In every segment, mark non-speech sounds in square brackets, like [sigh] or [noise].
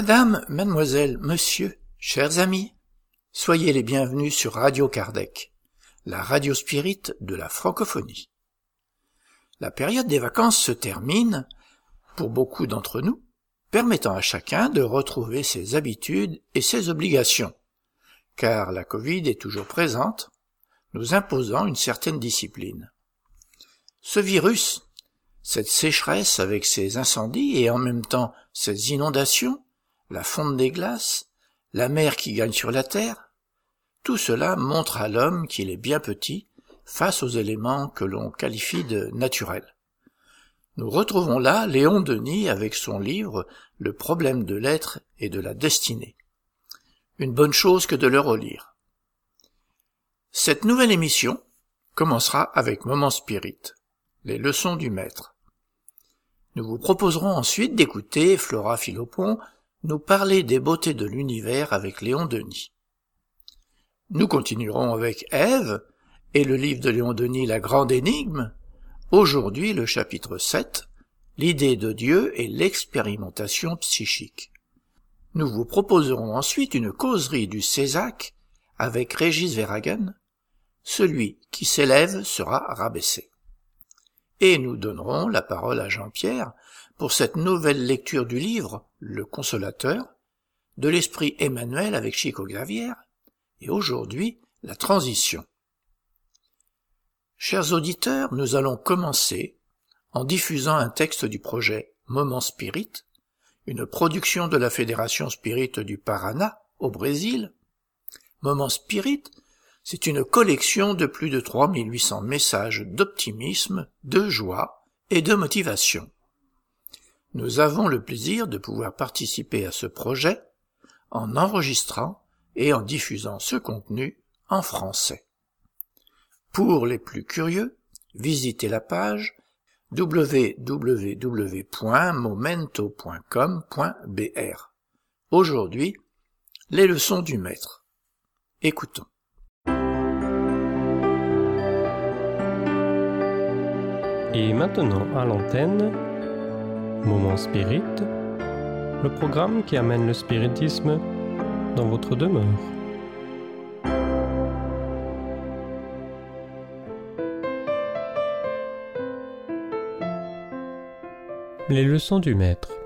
Madame, mademoiselle, monsieur, chers amis, soyez les bienvenus sur Radio Kardec, la radio spirit de la francophonie. La période des vacances se termine, pour beaucoup d'entre nous, permettant à chacun de retrouver ses habitudes et ses obligations, car la Covid est toujours présente, nous imposant une certaine discipline. Ce virus, cette sécheresse avec ses incendies et en même temps ses inondations, la fonte des glaces, la mer qui gagne sur la terre, tout cela montre à l'homme qu'il est bien petit face aux éléments que l'on qualifie de naturels. Nous retrouvons là Léon Denis avec son livre Le problème de l'être et de la destinée. Une bonne chose que de le relire. Cette nouvelle émission commencera avec Moment Spirit, les leçons du maître. Nous vous proposerons ensuite d'écouter Flora Philopon nous parler des beautés de l'univers avec Léon Denis. Nous continuerons avec Ève et le livre de Léon Denis La Grande Énigme, aujourd'hui le chapitre 7, l'idée de Dieu et l'expérimentation psychique. Nous vous proposerons ensuite une causerie du Césac avec Régis Verhagen, celui qui s'élève sera rabaissé. Et nous donnerons la parole à Jean-Pierre pour cette nouvelle lecture du livre Le Consolateur, de l'Esprit Emmanuel avec Chico Gravière, et aujourd'hui la transition. Chers auditeurs, nous allons commencer en diffusant un texte du projet Moment Spirit, une production de la Fédération Spirit du Paraná, au Brésil. Moment Spirit, c'est une collection de plus de 3800 messages d'optimisme, de joie et de motivation. Nous avons le plaisir de pouvoir participer à ce projet en enregistrant et en diffusant ce contenu en français. Pour les plus curieux, visitez la page www.momento.com.br. Aujourd'hui, les leçons du maître. Écoutons. Et maintenant à l'antenne, Moment Spirit, le programme qui amène le spiritisme dans votre demeure. Les leçons du maître.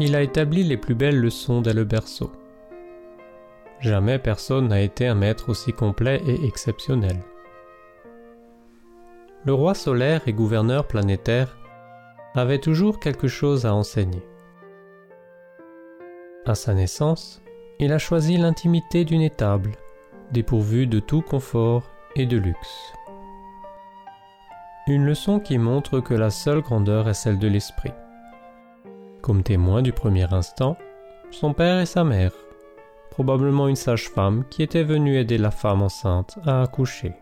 Il a établi les plus belles leçons dès le berceau. Jamais personne n'a été un maître aussi complet et exceptionnel. Le roi solaire et gouverneur planétaire avait toujours quelque chose à enseigner. À sa naissance, il a choisi l'intimité d'une étable, dépourvue de tout confort et de luxe. Une leçon qui montre que la seule grandeur est celle de l'esprit. Comme témoin du premier instant, son père et sa mère, probablement une sage-femme qui était venue aider la femme enceinte à accoucher.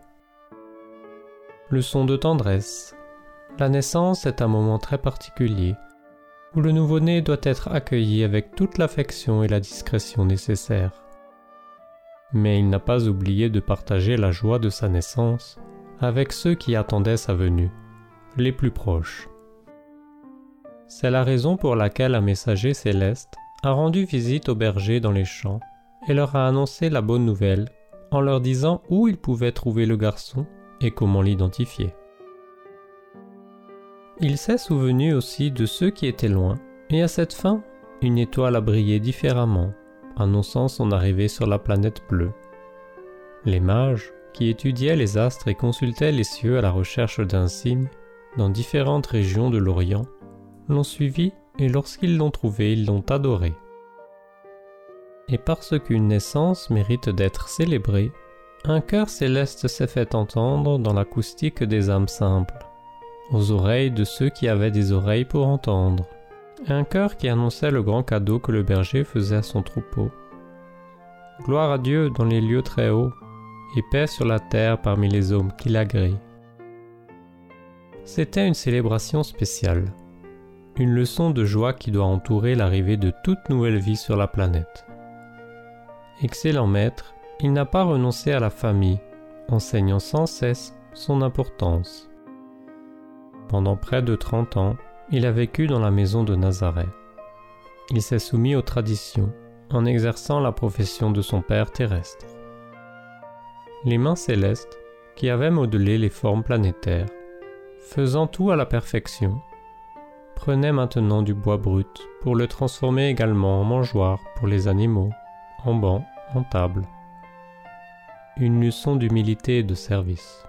Leçon de tendresse. La naissance est un moment très particulier où le nouveau-né doit être accueilli avec toute l'affection et la discrétion nécessaires. Mais il n'a pas oublié de partager la joie de sa naissance avec ceux qui attendaient sa venue, les plus proches. C'est la raison pour laquelle un messager céleste a rendu visite aux bergers dans les champs et leur a annoncé la bonne nouvelle en leur disant où ils pouvaient trouver le garçon et comment l'identifier. Il s'est souvenu aussi de ceux qui étaient loin, et à cette fin, une étoile a brillé différemment, annonçant son arrivée sur la planète bleue. Les mages, qui étudiaient les astres et consultaient les cieux à la recherche d'un signe, dans différentes régions de l'Orient, l'ont suivi et lorsqu'ils l'ont trouvé, ils l'ont adoré. Et parce qu'une naissance mérite d'être célébrée, un cœur céleste s'est fait entendre dans l'acoustique des âmes simples, aux oreilles de ceux qui avaient des oreilles pour entendre, un cœur qui annonçait le grand cadeau que le berger faisait à son troupeau. Gloire à Dieu dans les lieux très hauts, et paix sur la terre parmi les hommes qui l'agréent. C'était une célébration spéciale une leçon de joie qui doit entourer l'arrivée de toute nouvelle vie sur la planète. Excellent maître, il n'a pas renoncé à la famille, enseignant sans cesse son importance. Pendant près de trente ans, il a vécu dans la maison de Nazareth. Il s'est soumis aux traditions en exerçant la profession de son père terrestre. Les mains célestes, qui avaient modelé les formes planétaires, faisant tout à la perfection, prenaient maintenant du bois brut pour le transformer également en mangeoire pour les animaux, en banc, en table. Une leçon d'humilité et de service.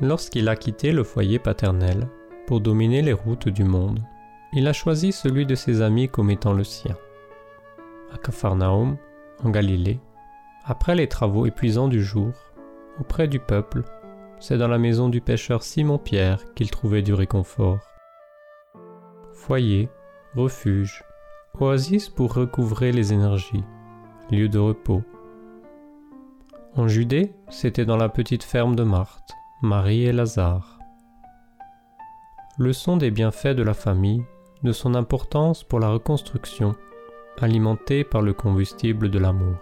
Lorsqu'il a quitté le foyer paternel pour dominer les routes du monde, il a choisi celui de ses amis comme étant le sien. À Capharnaüm, en Galilée, après les travaux épuisants du jour, auprès du peuple, c'est dans la maison du pêcheur Simon-Pierre qu'il trouvait du réconfort. Foyer, refuge, oasis pour recouvrer les énergies, lieu de repos. En Judée, c'était dans la petite ferme de Marthe, Marie et Lazare. Leçon des bienfaits de la famille, de son importance pour la reconstruction, alimentée par le combustible de l'amour.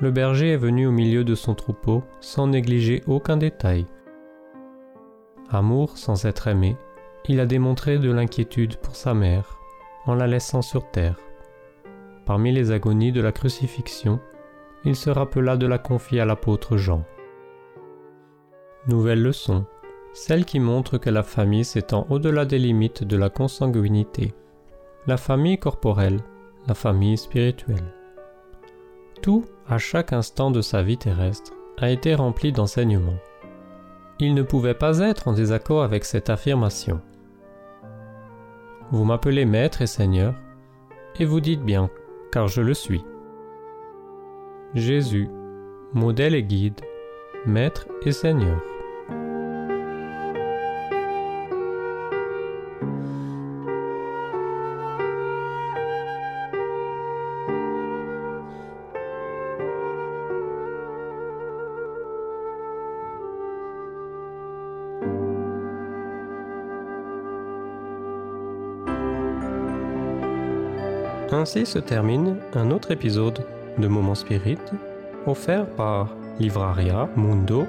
Le berger est venu au milieu de son troupeau sans négliger aucun détail. Amour sans être aimé, il a démontré de l'inquiétude pour sa mère en la laissant sur terre. Parmi les agonies de la crucifixion, il se rappela de la confier à l'apôtre Jean. Nouvelle leçon, celle qui montre que la famille s'étend au-delà des limites de la consanguinité. La famille corporelle, la famille spirituelle. Tout, à chaque instant de sa vie terrestre, a été rempli d'enseignements. Il ne pouvait pas être en désaccord avec cette affirmation. Vous m'appelez Maître et Seigneur, et vous dites bien, car je le suis. Jésus, modèle et guide, Maître et Seigneur. Ainsi se termine un autre épisode de Moment Spirit offert par livraria mundo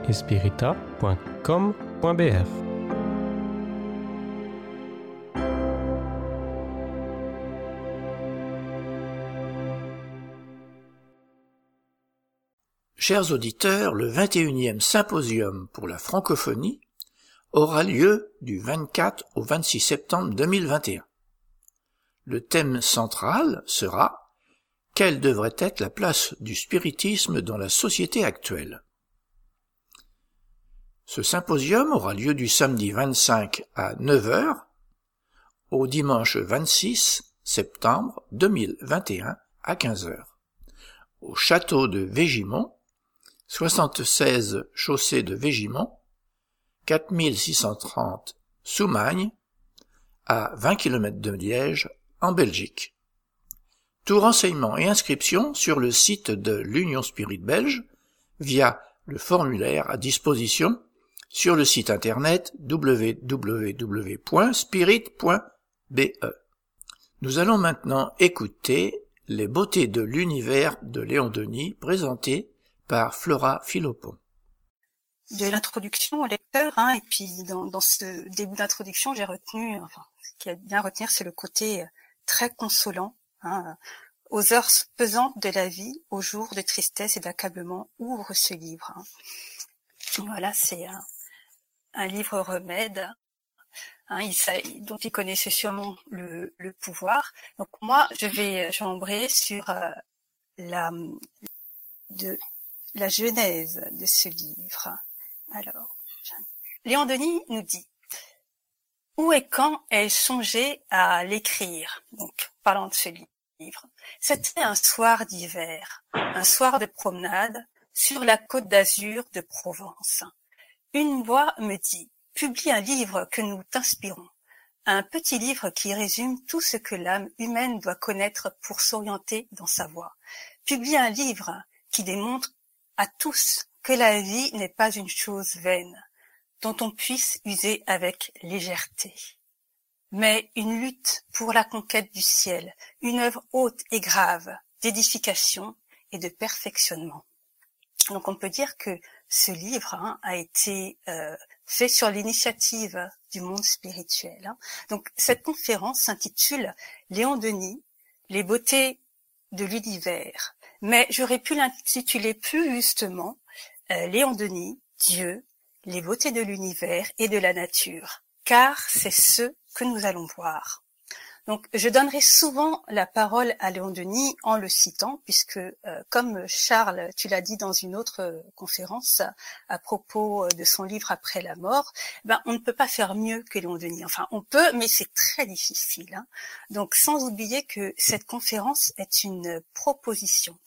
Chers auditeurs, le 21e symposium pour la francophonie aura lieu du 24 au 26 septembre 2021. Le thème central sera Quelle devrait être la place du spiritisme dans la société actuelle? Ce symposium aura lieu du samedi 25 à 9h au dimanche 26 septembre 2021 à 15h au château de Végimont, 76 chaussée de Végimont, 4630 Soumagne, à 20 km de Liège, en Belgique. Tout renseignement et inscription sur le site de l'Union Spirit Belge via le formulaire à disposition sur le site internet www.spirit.be. Nous allons maintenant écouter les beautés de l'univers de Léon Denis présentées par Flora Philopon. De l'introduction au lecteur, hein, et puis dans, ce début d'introduction, j'ai retenu, enfin, ce qui a bien retenir, c'est le côté très consolant, hein, aux heures pesantes de la vie, aux jours de tristesse et d'accablement, ouvre ce livre. Hein. Voilà, c'est un, livre remède hein, il, dont il connaissait sûrement le, pouvoir. Donc moi, je vais chambrer sur euh, la, de, la genèse de ce livre. Alors, Léon Denis nous dit où et quand ai-je songé à l'écrire? Donc, parlant de ce livre. C'était un soir d'hiver, un soir de promenade sur la côte d'Azur de Provence. Une voix me dit, publie un livre que nous t'inspirons. Un petit livre qui résume tout ce que l'âme humaine doit connaître pour s'orienter dans sa voie. Publie un livre qui démontre à tous que la vie n'est pas une chose vaine, dont on puisse user avec légèreté. Mais une lutte pour la conquête du ciel, une œuvre haute et grave, d'édification et de perfectionnement. Donc on peut dire que ce livre hein, a été euh, fait sur l'initiative du monde spirituel. Hein. Donc cette conférence s'intitule Léon Denis, les beautés de l'univers. Mais j'aurais pu l'intituler plus justement euh, Léon Denis, Dieu, les beautés de l'univers et de la nature, car c'est ce que nous allons voir. Donc, je donnerai souvent la parole à Léon Denis en le citant, puisque, euh, comme Charles, tu l'as dit dans une autre euh, conférence à propos euh, de son livre Après la mort, ben, on ne peut pas faire mieux que Léon Denis. Enfin, on peut, mais c'est très difficile. Hein. Donc, sans oublier que cette conférence est une proposition,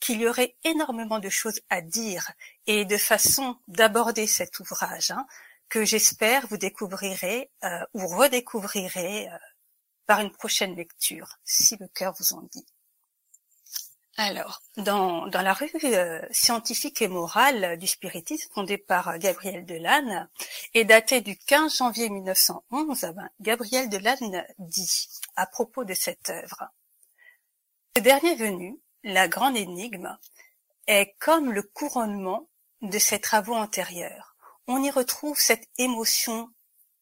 qu'il y aurait énormément de choses à dire et de façon d'aborder cet ouvrage. Hein, que j'espère vous découvrirez ou redécouvrirez par une prochaine lecture, si le cœur vous en dit. Alors, dans, la revue euh, scientifique et morale du spiritisme, fondée par Gabriel Delanne et datée du 15 janvier 1911, eh ben, Gabriel Delanne dit à propos de cette œuvre Ce dernier venu, la grande énigme, est comme le couronnement de ses travaux antérieurs. On y retrouve cette émotion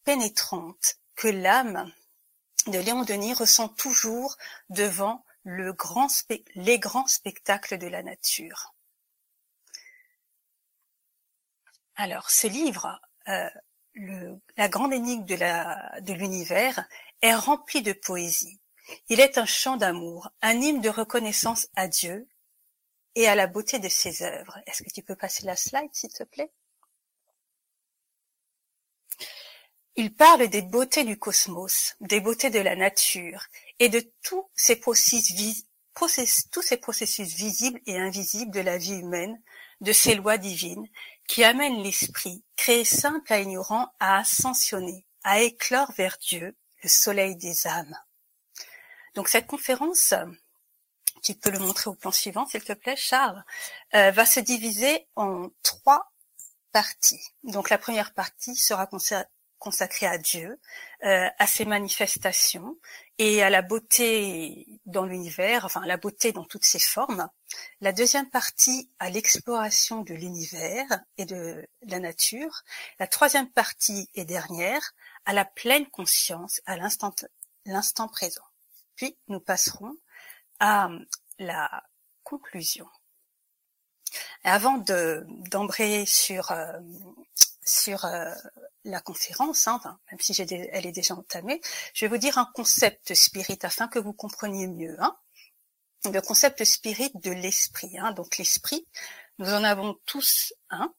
pénétrante que l'âme de Léon Denis ressent toujours devant les grands spectacles de la nature. Alors, ce livre, euh, la grande énigme de l'univers, est rempli de poésie. Il est un chant d'amour, un hymne de reconnaissance à Dieu et à la beauté de ses œuvres. Est-ce que tu peux passer la slide, s'il te plaît? Il parle des beautés du cosmos, des beautés de la nature et de tous ces processus, visibles et invisibles de la vie humaine, de ces lois divines qui amènent l'esprit, créé simple à ignorant, à ascensionner, à éclore vers Dieu, le soleil des âmes. Donc cette conférence, tu peux le montrer au plan suivant, s'il te plaît, Charles, euh, va se diviser en trois parties. Donc la première partie sera consacré à Dieu, euh, à ses manifestations et à la beauté dans l'univers, enfin la beauté dans toutes ses formes. La deuxième partie à l'exploration de l'univers et de la nature. La troisième partie et dernière à la pleine conscience, à l'instant présent. Puis nous passerons à la conclusion. avant de d'embrayer sur euh, sur euh, la conférence, hein, même si elle est déjà entamée, je vais vous dire un concept spirit afin que vous compreniez mieux. Hein. Le concept spirit de l'esprit. Hein. Donc l'esprit, nous en avons tous un.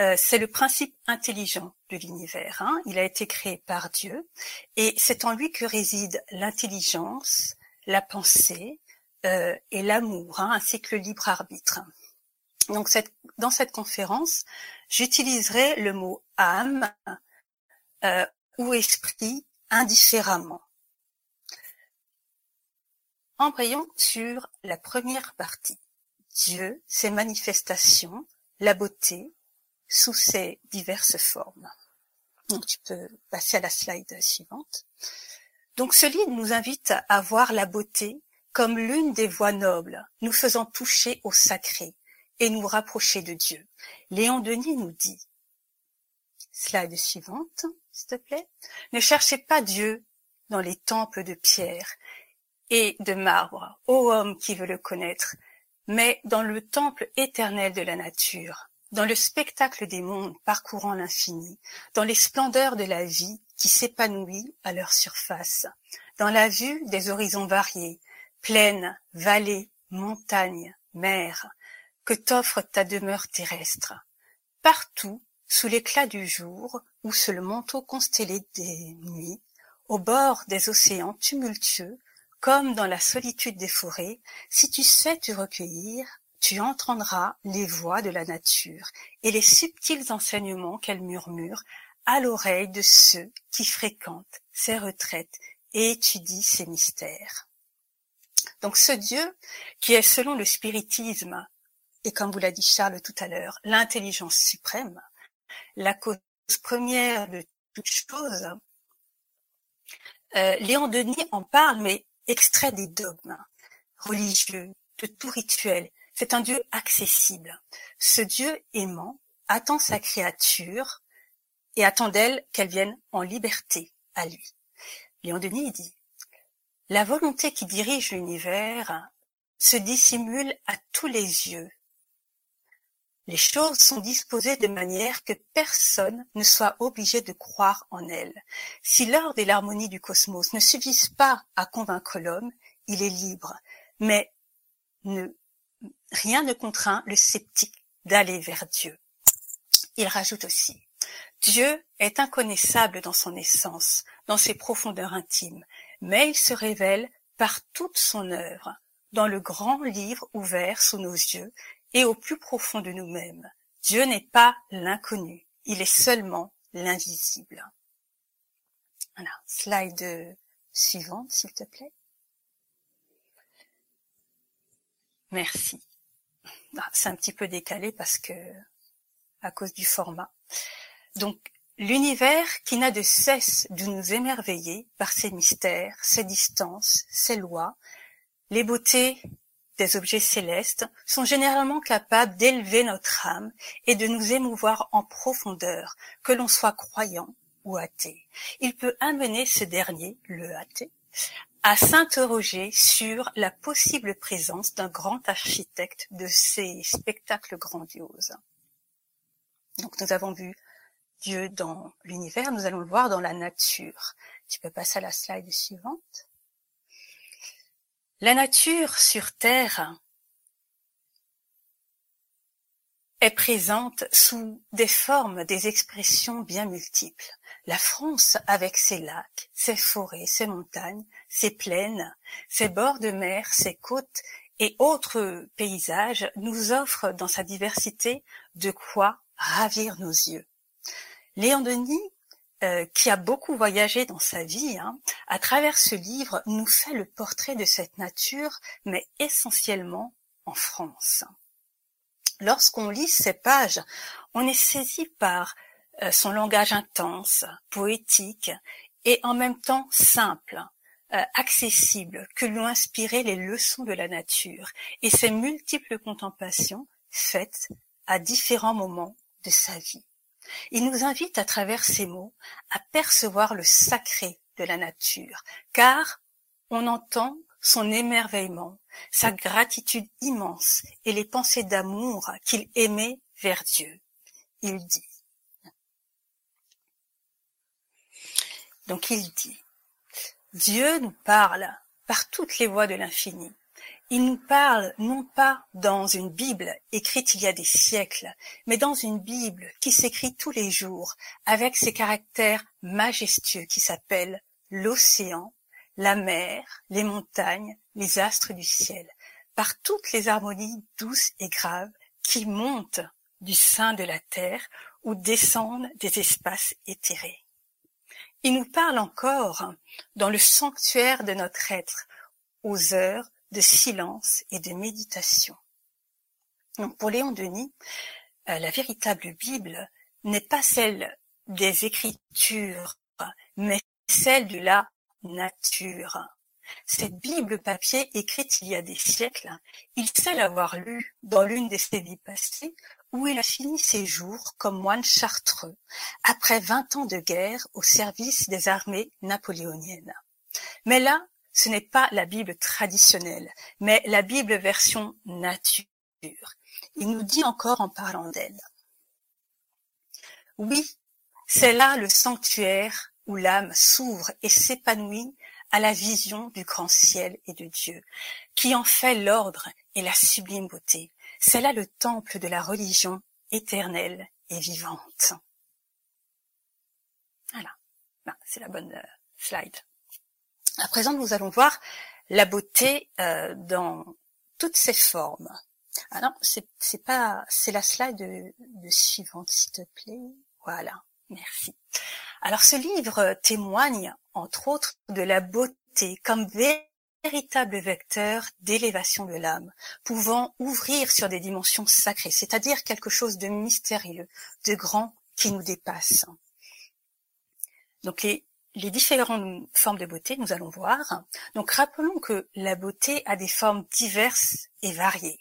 Euh, c'est le principe intelligent de l'univers. Hein. Il a été créé par Dieu et c'est en lui que réside l'intelligence, la pensée euh, et l'amour, ainsi que le libre arbitre. Donc dans cette conférence, j'utiliserai le mot âme euh, ou esprit indifféremment. Embrayons sur la première partie. Dieu, ses manifestations, la beauté, sous ses diverses formes. Donc tu peux passer à la slide suivante. Donc ce livre nous invite à voir la beauté comme l'une des voies nobles, nous faisant toucher au sacré et nous rapprocher de Dieu. Léon Denis nous dit, slide suivante, s'il te plaît. Ne cherchez pas Dieu dans les temples de pierre et de marbre, ô homme qui veut le connaître, mais dans le temple éternel de la nature, dans le spectacle des mondes parcourant l'infini, dans les splendeurs de la vie qui s'épanouit à leur surface, dans la vue des horizons variés, plaines, vallées, montagnes, mers, que t'offre ta demeure terrestre. Partout, sous l'éclat du jour ou sous le manteau constellé des nuits, au bord des océans tumultueux, comme dans la solitude des forêts, si tu sais te recueillir, tu entendras les voix de la nature et les subtils enseignements qu'elle murmure à l'oreille de ceux qui fréquentent ses retraites et étudient ses mystères. Donc ce Dieu, qui est selon le spiritisme, et comme vous l'a dit Charles tout à l'heure, l'intelligence suprême, la cause première de toute chose. Euh, Léon Denis en parle, mais extrait des dogmes religieux, de tout rituel. C'est un Dieu accessible. Ce Dieu aimant attend sa créature et attend d'elle qu'elle vienne en liberté à lui. Léon Denis dit La volonté qui dirige l'univers se dissimule à tous les yeux. Les choses sont disposées de manière que personne ne soit obligé de croire en elles. Si l'ordre et l'harmonie du cosmos ne suffisent pas à convaincre l'homme, il est libre. Mais rien ne contraint le sceptique d'aller vers Dieu. Il rajoute aussi, Dieu est inconnaissable dans son essence, dans ses profondeurs intimes, mais il se révèle par toute son œuvre, dans le grand livre ouvert sous nos yeux et au plus profond de nous-mêmes. Dieu n'est pas l'inconnu, il est seulement l'invisible. Voilà, slide suivante, s'il te plaît. Merci. Ah, c'est un petit peu décalé parce que à cause du format. Donc l'univers qui n'a de cesse de nous émerveiller par ses mystères, ses distances, ses lois, les beautés des objets célestes sont généralement capables d'élever notre âme et de nous émouvoir en profondeur, que l'on soit croyant ou athée. Il peut amener ce dernier, le athée, à s'interroger sur la possible présence d'un grand architecte de ces spectacles grandioses. Donc nous avons vu Dieu dans l'univers, nous allons le voir dans la nature. Tu peux passer à la slide suivante. La nature sur Terre est présente sous des formes, des expressions bien multiples. La France, avec ses lacs, ses forêts, ses montagnes, ses plaines, ses bords de mer, ses côtes et autres paysages, nous offre dans sa diversité de quoi ravir nos yeux. Léon Denis euh, qui a beaucoup voyagé dans sa vie, hein, à travers ce livre, nous fait le portrait de cette nature, mais essentiellement en France. Lorsqu'on lit ces pages, on est saisi par euh, son langage intense, poétique et en même temps simple, euh, accessible, que lui ont inspiré les leçons de la nature et ses multiples contemplations faites à différents moments de sa vie. Il nous invite à travers ces mots à percevoir le sacré de la nature, car on entend son émerveillement, sa gratitude immense et les pensées d'amour qu'il aimait vers Dieu. Il dit. Donc il dit, Dieu nous parle par toutes les voies de l'infini. Il nous parle non pas dans une Bible écrite il y a des siècles, mais dans une Bible qui s'écrit tous les jours avec ses caractères majestueux qui s'appellent l'océan, la mer, les montagnes, les astres du ciel, par toutes les harmonies douces et graves qui montent du sein de la terre ou descendent des espaces éthérés. Il nous parle encore dans le sanctuaire de notre être, aux heures de silence et de méditation. Donc pour Léon Denis, euh, la véritable Bible n'est pas celle des Écritures, mais celle de la nature. Cette Bible papier écrite il y a des siècles, il sait l'avoir lue dans l'une de ses vies passées où il a fini ses jours comme moine chartreux, après vingt ans de guerre au service des armées napoléoniennes. Mais là, ce n'est pas la Bible traditionnelle, mais la Bible version nature. Il nous dit encore en parlant d'elle. Oui, c'est là le sanctuaire où l'âme s'ouvre et s'épanouit à la vision du grand ciel et de Dieu, qui en fait l'ordre et la sublime beauté. C'est là le temple de la religion éternelle et vivante. Voilà, c'est la bonne euh, slide. À présent, nous allons voir la beauté euh, dans toutes ses formes. Ah non, c'est pas, c'est la slide de, de suivante, s'il te plaît. Voilà, merci. Alors, ce livre témoigne, entre autres, de la beauté comme véritable vecteur d'élévation de l'âme, pouvant ouvrir sur des dimensions sacrées, c'est-à-dire quelque chose de mystérieux, de grand qui nous dépasse. Donc les les différentes formes de beauté, nous allons voir. Donc rappelons que la beauté a des formes diverses et variées.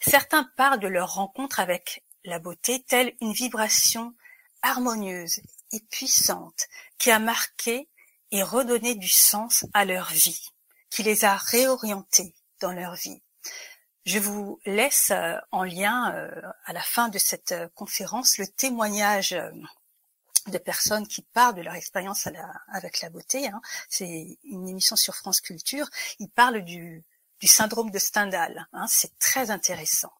Certains parlent de leur rencontre avec la beauté telle une vibration harmonieuse et puissante qui a marqué et redonné du sens à leur vie, qui les a réorientés dans leur vie. Je vous laisse euh, en lien euh, à la fin de cette euh, conférence le témoignage de personnes qui parlent de leur expérience avec la beauté. Hein. C'est une émission sur France Culture. Ils parlent du, syndrome de Stendhal. Hein. C'est très intéressant.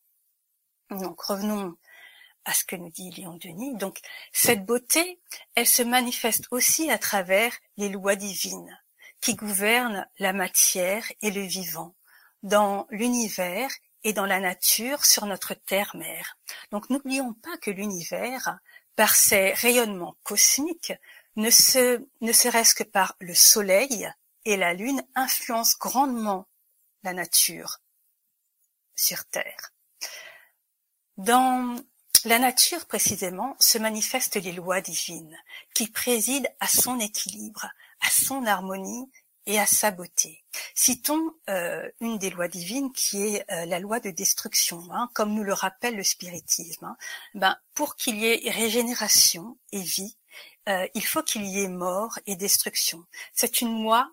Donc revenons à ce que nous dit Léon Denis. Donc cette beauté, elle se manifeste aussi à travers les lois divines qui gouvernent la matière et le vivant dans l'univers et dans la nature sur notre terre-mère. Donc n'oublions pas que l'univers, par ses rayonnements cosmiques, ne, se, ne serait-ce que par le Soleil et la Lune, influence grandement la nature sur Terre. Dans la nature, précisément, se manifestent les lois divines, qui président à son équilibre, à son harmonie et à sa beauté. Citons euh, une des lois divines qui est euh, la loi de destruction, hein, comme nous le rappelle le spiritisme. Hein. Ben, pour qu'il y ait régénération et vie, euh, il faut qu'il y ait mort et destruction. C'est une loi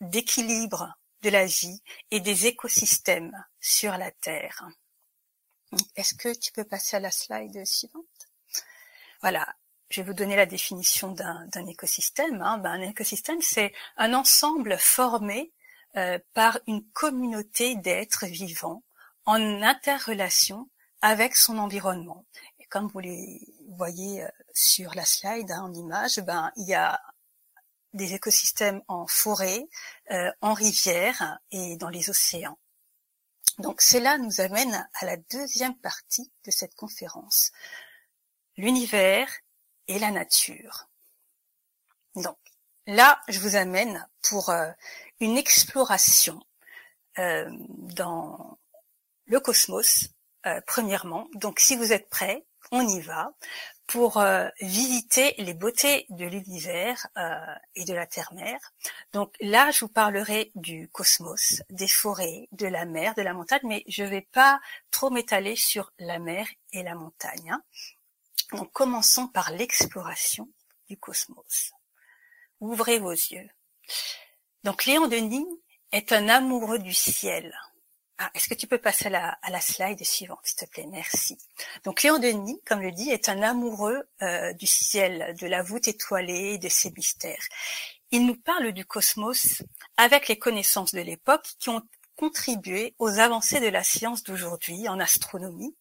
d'équilibre de la vie et des écosystèmes sur la Terre. Est-ce que tu peux passer à la slide suivante? Voilà, je vais vous donner la définition d'un écosystème. Hein. Ben, un écosystème, c'est un ensemble formé euh, par une communauté d'êtres vivants en interrelation avec son environnement. Et comme vous les voyez euh, sur la slide hein, en image, ben, il y a des écosystèmes en forêt, euh, en rivière et dans les océans. Donc cela nous amène à la deuxième partie de cette conférence. L'univers et la nature. Donc là, je vous amène pour euh, une exploration euh, dans le cosmos, euh, premièrement. Donc si vous êtes prêts, on y va pour visiter les beautés de l'univers et de la terre-mère. Donc là, je vous parlerai du cosmos, des forêts, de la mer, de la montagne, mais je ne vais pas trop m'étaler sur la mer et la montagne. Hein. Donc commençons par l'exploration du cosmos. Ouvrez vos yeux. Donc Léon Denis est un amoureux du ciel. Ah, est-ce que tu peux passer à la, slide suivante, s'il te plaît? Merci. Donc Léon Denis, comme le dit, est un amoureux euh, du ciel, de la voûte étoilée et de ses mystères. Il nous parle du cosmos avec les connaissances de l'époque qui ont contribué aux avancées de la science d'aujourd'hui en astronomie.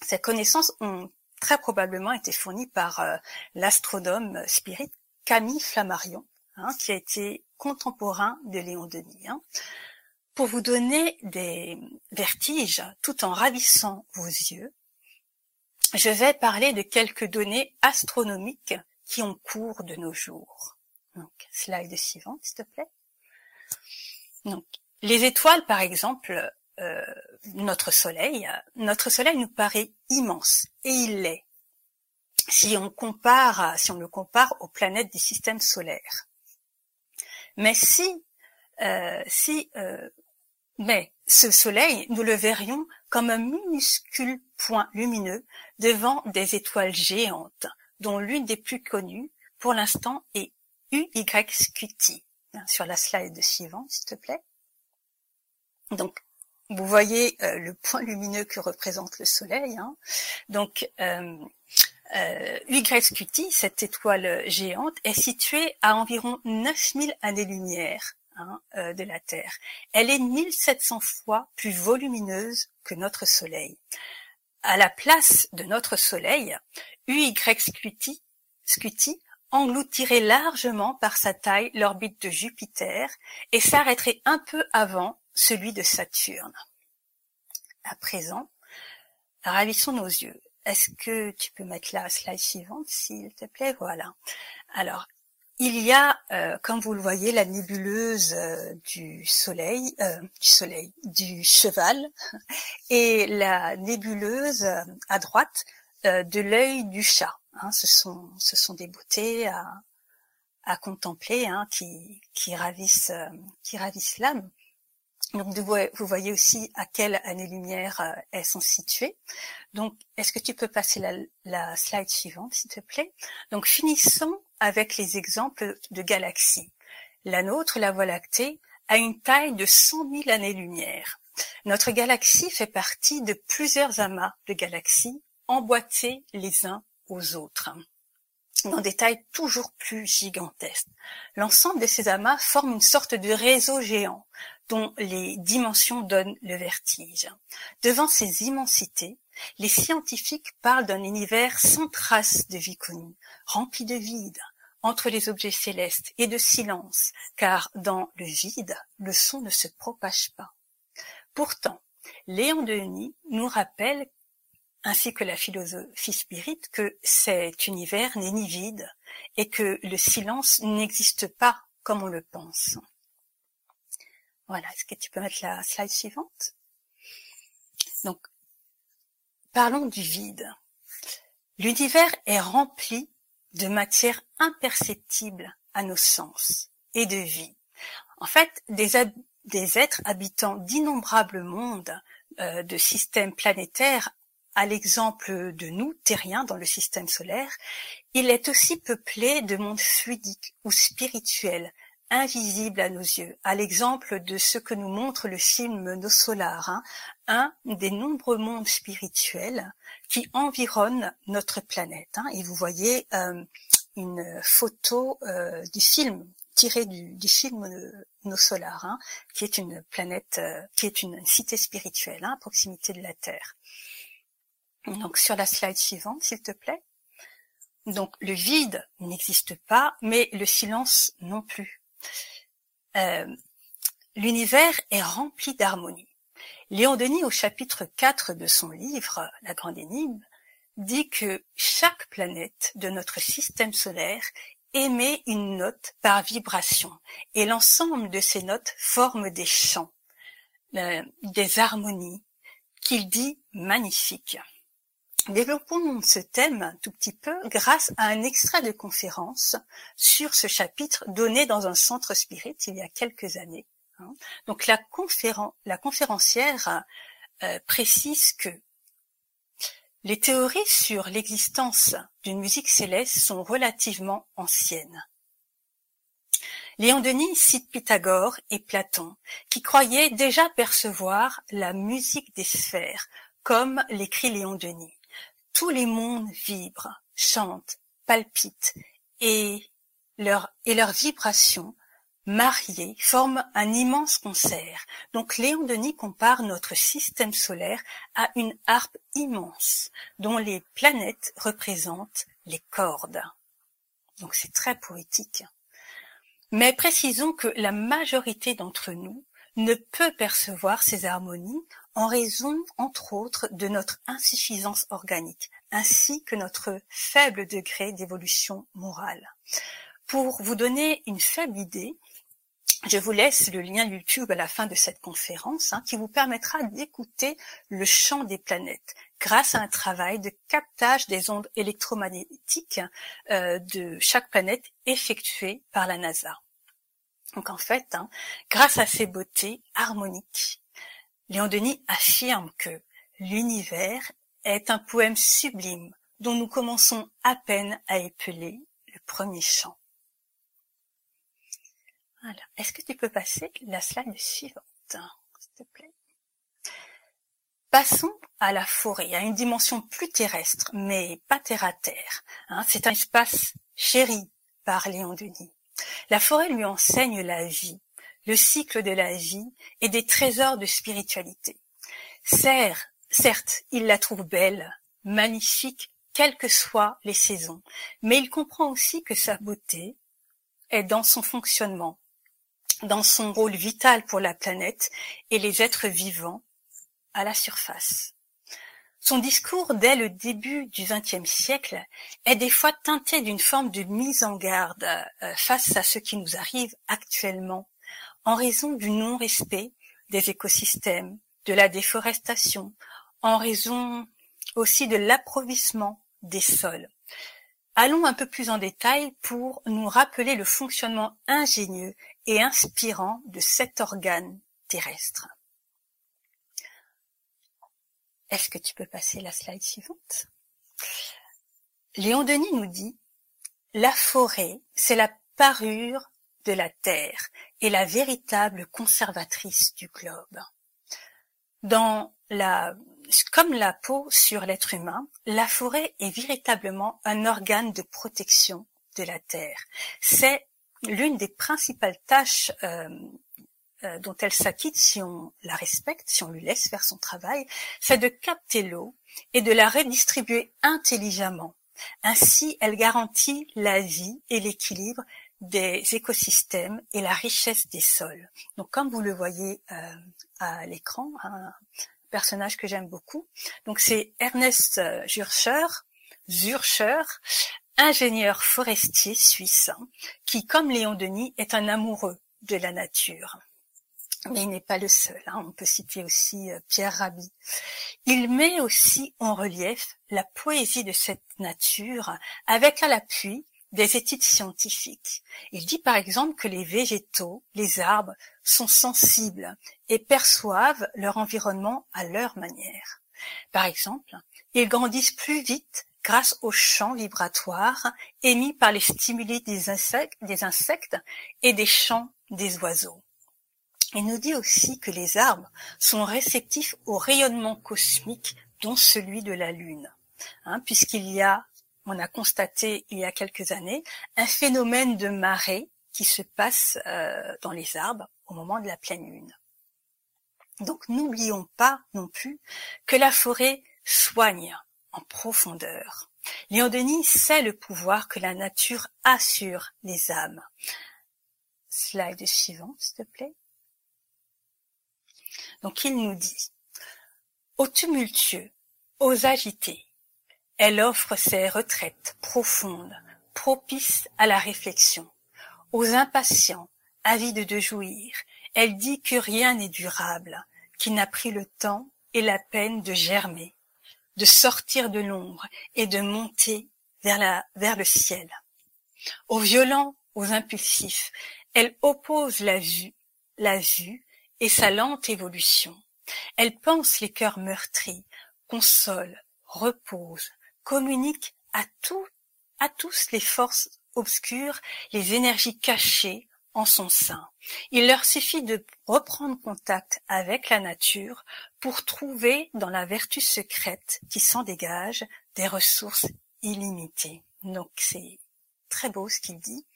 Ces connaissances ont très probablement été fourni par euh, l'astronome spirit Camille Flammarion, hein, qui a été contemporain de Léon Denis. Hein. Pour vous donner des vertiges tout en ravissant vos yeux, je vais parler de quelques données astronomiques qui ont cours de nos jours. Donc, slide suivante, s'il te plaît. Donc, les étoiles, par exemple, euh, notre Soleil, notre Soleil nous paraît immense, et il l'est. Si on compare, si on le compare aux planètes du système solaire. Mais si, euh, si, euh, mais ce Soleil, nous le verrions comme un minuscule point lumineux devant des étoiles géantes, dont l'une des plus connues, pour l'instant, est UY Sur la slide suivante, s'il te plaît. Donc, vous voyez euh, le point lumineux que représente le Soleil. Hein. Donc, euh, euh, YQT, cette étoile géante, est située à environ 9000 années-lumière hein, euh, de la Terre. Elle est 1700 fois plus volumineuse que notre Soleil. À la place de notre Soleil, UYQT engloutirait largement par sa taille l'orbite de Jupiter et s'arrêterait un peu avant celui de Saturne. À présent, ravissons nos yeux. Est-ce que tu peux mettre la slide suivante, s'il te plaît? Voilà. Alors, il y a, euh, comme vous le voyez, la nébuleuse euh, du Soleil, euh, du Soleil, du Cheval, [laughs] et la nébuleuse à droite de l'œil du chat. Hein. ce sont, ce sont des beautés à, à contempler, hein, qui, qui ravissent, qui ravissent l'âme. Donc vous voyez aussi à quelle année-lumière euh, elles sont situées. Donc est-ce que tu peux passer la, slide suivante, s'il te plaît? Donc finissons avec les exemples de galaxies. La nôtre, la Voie lactée, a une taille de 100 000 années-lumière. Notre galaxie fait partie de plusieurs amas de galaxies emboîtés les uns aux autres dans des tailles toujours plus gigantesques. L'ensemble de ces amas forme une sorte de réseau géant dont les dimensions donnent le vertige. Devant ces immensités, les scientifiques parlent d'un univers sans trace de vie connue, rempli de vide, entre les objets célestes et de silence, car dans le vide, le son ne se propage pas. Pourtant, Léon Denis nous rappelle ainsi que la philosophie spirite, que cet univers n'est ni vide et que le silence n'existe pas comme on le pense. Voilà, est-ce que tu peux mettre la slide suivante? Donc, parlons du vide. L'univers est rempli de matière imperceptible à nos sens et de vie. En fait, des, êtres habitant d'innombrables mondes euh, de systèmes planétaires à l'exemple de nous, terriens, dans le système solaire, il est aussi peuplé de mondes fluidiques ou spirituels, invisibles à nos yeux, à l'exemple de ce que nous montre le film Nos Solar, hein, un des nombreux mondes spirituels qui environnent notre planète. Hein. et vous voyez euh, une photo euh, du film tiré du, film Nos Solar, hein, qui est une planète, euh, qui est une cité spirituelle à proximité de la Terre. Donc sur la slide suivante, s'il te plaît. Donc le vide n'existe pas, mais le silence non plus. Euh, l'univers est rempli d'harmonie. Léon Denis, au chapitre 4 de son livre La Grande Énigme, dit que chaque planète de notre système solaire émet une note par vibration, et l'ensemble de ces notes forme des chants, euh, des harmonies, qu'il dit magnifiques. Développons ce thème un tout petit peu grâce à un extrait de conférence sur ce chapitre donné dans un centre spirit il y a quelques années. Hein. Donc la, conférencière euh, précise que les théories sur l'existence d'une musique céleste sont relativement anciennes. Léon Denis cite Pythagore et Platon, qui croyaient déjà percevoir la musique des sphères, comme l'écrit Léon Denis tous les mondes vibrent, chantent, palpitent, et leur, et leurs vibrations mariées forment un immense concert. Donc Léon Denis compare notre système solaire à une harpe immense dont les planètes représentent les cordes. Donc c'est très poétique. Mais précisons que la majorité d'entre nous ne peut percevoir ces harmonies en raison, entre autres, de notre insuffisance organique, ainsi que notre faible degré d'évolution morale. Pour vous donner une faible idée, je vous laisse le lien YouTube à la fin de cette conférence hein, qui vous permettra d'écouter le chant des planètes grâce à un travail de captage des ondes électromagnétiques euh, de chaque planète effectué par la NASA. Donc en fait, hein, grâce à ces beautés harmoniques, Léon Denis affirme que l'univers est un poème sublime dont nous commençons à peine à épeler le premier chant. Voilà. Est-ce que tu peux passer la slide suivante, s'il te plaît? Passons à la forêt, à une dimension plus terrestre, mais pas terre à terre. Hein. C'est un espace chéri par Léon Denis. La forêt lui enseigne la vie, le cycle de la vie et des trésors de spiritualité. certes, il la trouve belle, magnifique, quelles que soient les saisons, mais il comprend aussi que sa beauté est dans son fonctionnement, dans son rôle vital pour la planète et les êtres vivants à la surface. Son discours dès le début du XXe siècle est des fois teinté d'une forme de mise en garde euh, face à ce qui nous arrive actuellement en raison du non-respect des écosystèmes, de la déforestation, en raison aussi de l'approvissement des sols. allons un peu plus en détail pour nous rappeler le fonctionnement ingénieux et inspirant de cet organe terrestre. Est-ce que tu peux passer la slide suivante? Léon Denis nous dit La forêt, c'est la parure de la terre et la véritable conservatrice du globe. Dans comme la peau sur l'être humain, la forêt est véritablement un organe de protection de la terre. C'est l'une des principales tâches euh, euh, dont elle s'acquitte si on la respecte, si on lui laisse faire son travail, c'est de capter l'eau et de la redistribuer intelligemment. Ainsi, elle garantit la vie et l'équilibre des écosystèmes et la richesse des sols. Donc, comme vous le voyez euh, à l'écran, un personnage que j'aime beaucoup. Donc, c'est Ernest Zürcher, Zürcher, ingénieur forestier suisse, qui, comme Léon Denis, est un amoureux de la nature. Mais il n'est pas le seul. Hein. On peut citer aussi euh, Pierre Rabhi. Il met aussi en relief la poésie de cette nature avec à l'appui des études scientifiques. Il dit par exemple que les végétaux, les arbres, sont sensibles et perçoivent leur environnement à leur manière. Par exemple, ils grandissent plus vite grâce aux champs vibratoires émis par les stimuli des insectes, et des chants des oiseaux. Il nous dit aussi que les arbres sont réceptifs au rayonnement cosmique dont celui de la Lune, hein, puisqu'il y a, on a constaté il y a quelques années, un phénomène de marée qui se passe euh, dans les arbres au moment de la pleine Lune. Donc n'oublions pas non plus que la forêt soigne en profondeur. Léon Denis sait le pouvoir que la nature assure les âmes. Slide suivant, s'il te plaît. Donc il nous dit, aux tumultueux, aux agités, elle offre ses retraites profondes, propices à la réflexion. Aux impatients, avides de jouir, elle dit que rien n'est durable, qui n'a pris le temps et la peine de germer, de sortir de l'ombre et de monter vers, le ciel. Aux violents, aux impulsifs, elle oppose la vue, la vue et sa lente évolution. Elle pense les cœurs meurtris, console, repose, communique à tous les forces obscures, les énergies cachées en son sein. Il leur suffit de reprendre contact avec la nature pour trouver dans la vertu secrète qui s'en dégage des ressources illimitées. Donc c'est très beau ce qu'il dit.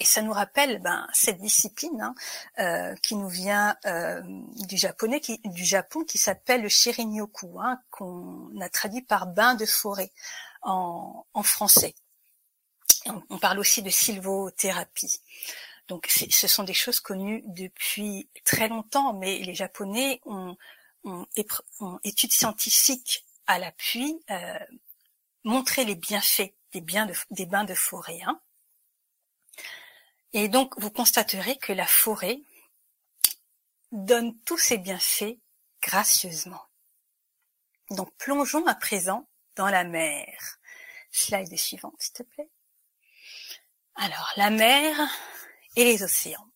Et ça nous rappelle ben, cette discipline hein, euh, qui nous vient euh, du japonais, qui, du Japon, qui s'appelle le shirin-yoku, hein, qu'on a traduit par bain de forêt en, en français. On, parle aussi de sylvothérapie. Donc ce sont des choses connues depuis très longtemps, mais les Japonais ont, ont, ont études scientifiques à l'appui euh, montré les bienfaits des, biens de, des bains de forêt. Hein. Et donc, vous constaterez que la forêt donne tous ses bienfaits gracieusement. Donc, plongeons à présent dans la mer. Slide suivante, s'il te plaît. Alors, la mer et les océans.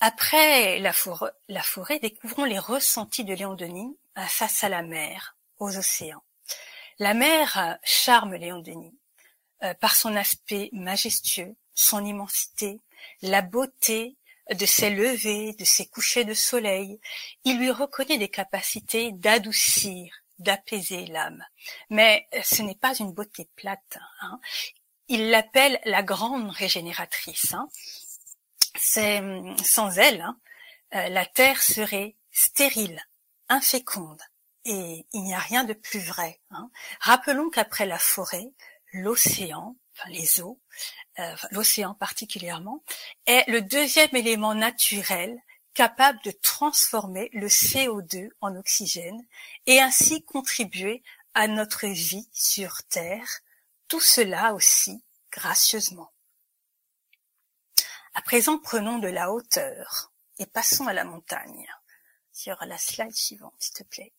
Après la forêt, découvrons les ressentis de Léon Denis face à la mer, aux océans. La mer charme Léon Denis euh, par son aspect majestueux, son immensité, la beauté de ses levées, de ses couchers de soleil. Il lui reconnaît des capacités d'adoucir, d'apaiser l'âme. Mais ce n'est pas une beauté plate. Hein. Il l'appelle la grande régénératrice. Hein. C'est sans elle, hein, euh, la terre serait stérile, inféconde, et il n'y a rien de plus vrai. Rappelons qu'après la forêt, l'océan, les eaux, euh, l'océan particulièrement, est le deuxième élément naturel capable de transformer le CO2 en oxygène et ainsi contribuer à notre vie sur Terre, tout cela aussi gracieusement. À présent, prenons de la hauteur et passons à la montagne. Sur la slide suivante, s'il te plaît.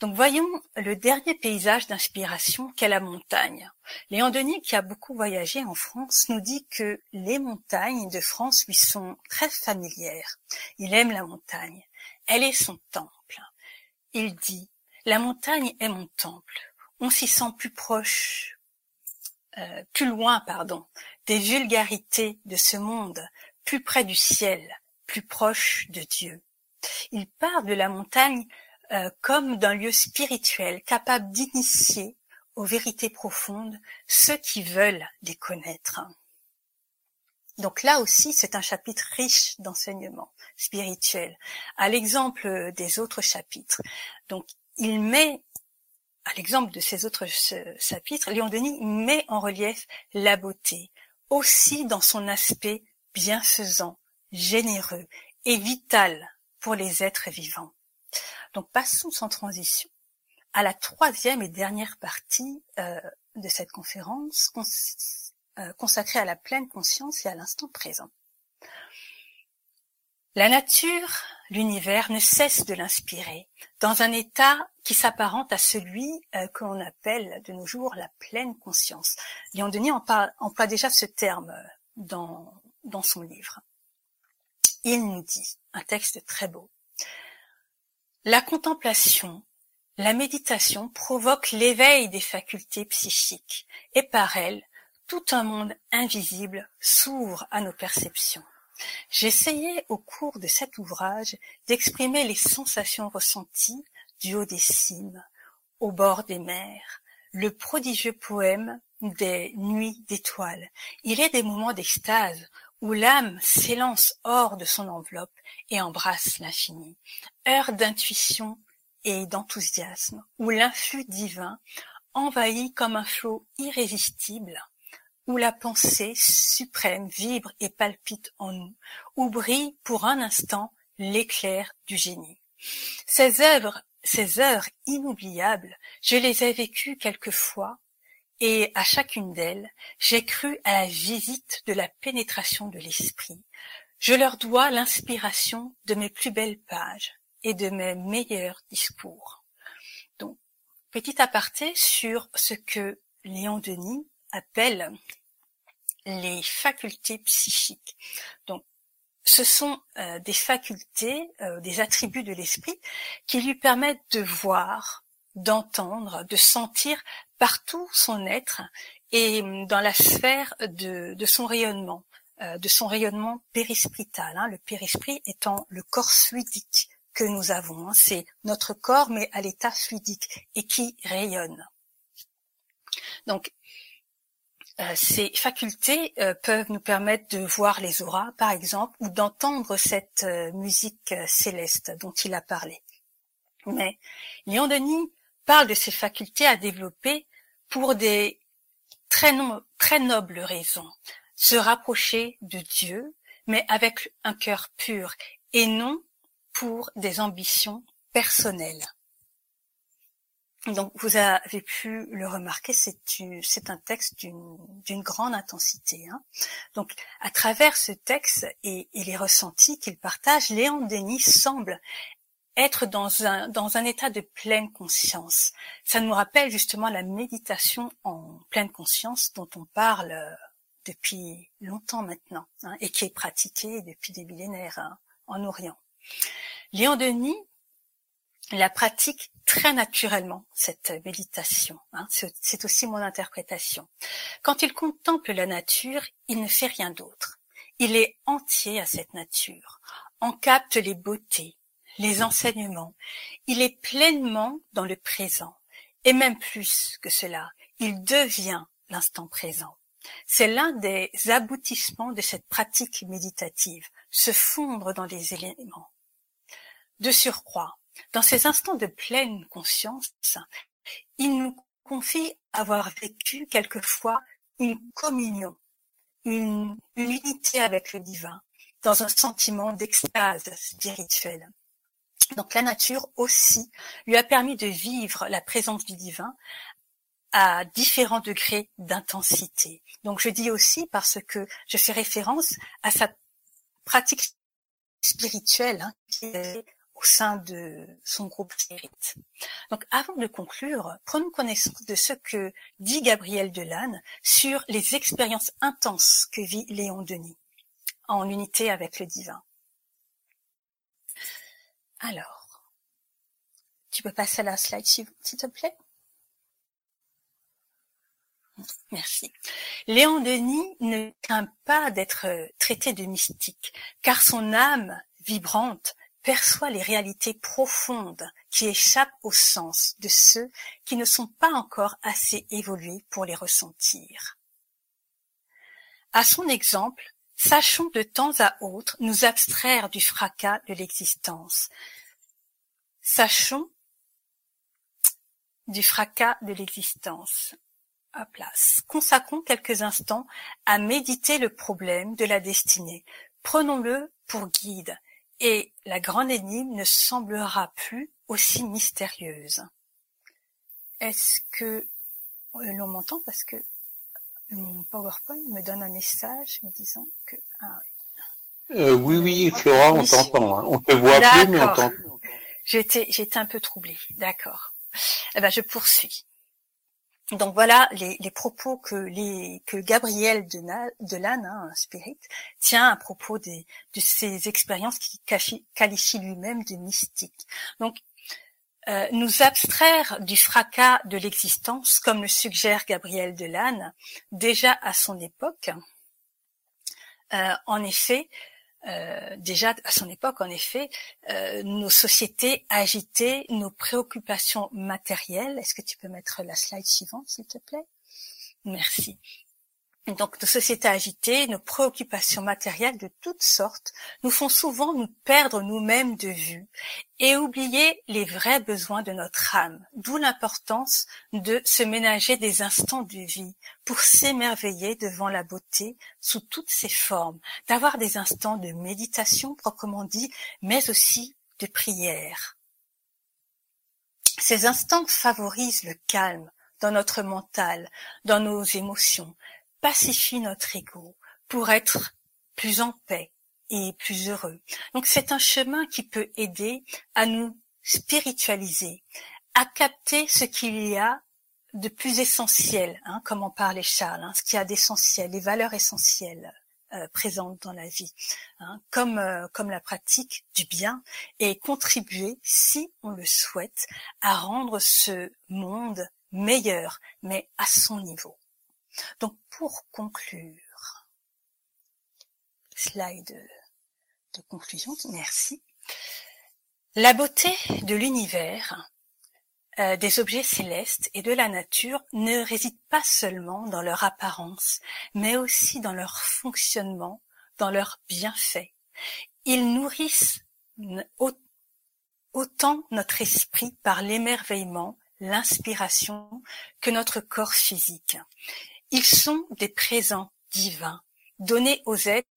Donc voyons le dernier paysage d'inspiration qu'est la montagne. Léon Denis, qui a beaucoup voyagé en France, nous dit que les montagnes de France lui sont très familières. Il aime la montagne. Elle est son temple. Il dit, la montagne est mon temple. On s'y sent plus proche, euh, plus loin, pardon, des vulgarités de ce monde, plus près du ciel, plus proche de Dieu. Il parle de la montagne comme d'un lieu spirituel capable d'initier aux vérités profondes ceux qui veulent les connaître. Donc là aussi, c'est un chapitre riche d'enseignements spirituels, à l'exemple des autres chapitres. Donc, il met, à l'exemple de ces autres chapitres, Léon Denis met en relief la beauté, aussi dans son aspect bienfaisant, généreux et vital pour les êtres vivants. Donc passons sans transition à la troisième et dernière partie euh, de cette conférence euh, consacrée à la pleine conscience et à l'instant présent. La nature, l'univers ne cesse de l'inspirer dans un état qui s'apparente à celui euh, que l'on appelle de nos jours la pleine conscience. Léon Denis emploie déjà ce terme dans, dans son livre. Il nous dit, un texte très beau, la contemplation, la méditation provoque l'éveil des facultés psychiques et par elles, tout un monde invisible s'ouvre à nos perceptions. J'essayais au cours de cet ouvrage d'exprimer les sensations ressenties du haut des cimes, au bord des mers, le prodigieux poème des nuits d'étoiles. Il est des moments d'extase où l'âme s'élance hors de son enveloppe et embrasse l'infini, heure d'intuition et d'enthousiasme, où l'influx divin envahit comme un flot irrésistible, où la pensée suprême vibre et palpite en nous, où brille pour un instant l'éclair du génie. Ces œuvres, ces heures inoubliables, je les ai vécues quelquefois et à chacune d'elles, j'ai cru à la visite de la pénétration de l'esprit. Je leur dois l'inspiration de mes plus belles pages et de mes meilleurs discours. Donc, petit aparté sur ce que Léon Denis appelle les facultés psychiques. Donc, ce sont euh, des facultés, euh, des attributs de l'esprit qui lui permettent de voir, d'entendre, de sentir partout son être et dans la sphère de, son rayonnement, euh, de son rayonnement périsprital. Hein, le périsprit étant le corps fluidique que nous avons. Hein. c'est notre corps, mais à l'état fluidique et qui rayonne. Donc, euh, ces facultés euh, peuvent nous permettre de voir les auras, par exemple, ou d'entendre cette musique céleste dont il a parlé. Mais Léon Denis parle de ces facultés à développer pour des très, très nobles raisons. Se rapprocher de Dieu, mais avec un cœur pur, et non pour des ambitions personnelles. Donc vous avez pu le remarquer, c'est un texte d'une grande intensité. Hein. Donc à travers ce texte et, et les ressentis qu'il partage, Léon Denis semble être dans un, dans un état de pleine conscience. Ça nous rappelle justement la méditation en pleine conscience dont on parle euh, depuis longtemps maintenant hein, et qui est pratiquée depuis des millénaires hein, en Orient. Léon Denis la pratique très naturellement, cette méditation. Hein, c'est aussi mon interprétation. Quand il contemple la nature, il ne fait rien d'autre. Il est entier à cette nature, en capte les beautés, les enseignements. Il est pleinement dans le présent. Et même plus que cela, il devient l'instant présent. C'est l'un des aboutissements de cette pratique méditative, se fondre dans les éléments. De surcroît, dans ces instants de pleine conscience, il nous confie avoir vécu quelquefois une communion, une, unité avec le divin, dans un sentiment d'extase spirituelle. Donc la nature aussi lui a permis de vivre la présence du divin à différents degrés d'intensité. Donc je dis aussi parce que je fais référence à sa pratique spirituelle hein, qui est au sein de son groupe Spirit. Donc avant de conclure, prenons connaissance de ce que dit Gabriel Delanne sur les expériences intenses que vit Léon Denis en unité avec le divin. Alors, tu peux passer à la slide suivante, s'il te plaît? Merci. Léon Denis ne craint pas d'être traité de mystique, car son âme vibrante perçoit les réalités profondes qui échappent au sens de ceux qui ne sont pas encore assez évolués pour les ressentir. À son exemple, sachons de temps à autre nous abstraire du fracas de l'existence. Sachons du fracas de l'existence. À place. Consacrons quelques instants à méditer le problème de la destinée. Prenons-le pour guide et la grande énigme ne semblera plus aussi mystérieuse. Est-ce que euh, l'on m'entend parce que mon PowerPoint me donne un message me disant que ah, euh, oui oui Flora on t'entend hein. on te voit plus mais on t'entend. J'étais j'étais un peu troublée d'accord. Eh ben je poursuis. Donc voilà les, les, propos que, les, que Gabriel Delanne, hein, Spirit, tient à propos des, de ces expériences qu'il qualifie lui-même de mystiques. Donc euh, nous abstraire du fracas de l'existence, comme le suggère Gabriel Delanne, déjà à son époque. Euh, en effet, euh, déjà à son époque, en effet, nos sociétés agitaient, nos préoccupations matérielles. Est-ce que tu peux mettre la slide suivante, s'il te plaît? Merci. Donc, nos sociétés agitées, nos préoccupations matérielles de toutes sortes nous font souvent nous perdre nous-mêmes de vue et oublier les vrais besoins de notre âme, d'où l'importance de se ménager des instants de vie pour s'émerveiller devant la beauté sous toutes ses formes, d'avoir des instants de méditation proprement dit, mais aussi de prière. Ces instants favorisent le calme dans notre mental, dans nos émotions, pacifie notre ego pour être plus en paix et plus heureux. Donc c'est un chemin qui peut aider à nous spiritualiser, à capter ce qu'il y a de plus essentiel, hein, comme en parlait Charles, hein, ce qu'il y a d'essentiel, les valeurs essentielles euh, présentes dans la vie, hein, comme euh, comme la pratique du bien, et contribuer, si on le souhaite, à rendre ce monde meilleur, mais à son niveau. Donc pour conclure, slide de conclusion, merci. La beauté de l'univers, euh, des objets célestes et de la nature ne réside pas seulement dans leur apparence, mais aussi dans leur fonctionnement, dans leurs bienfaits. Ils nourrissent autant notre esprit par l'émerveillement, l'inspiration que notre corps physique. Ils sont des présents divins donnés aux êtres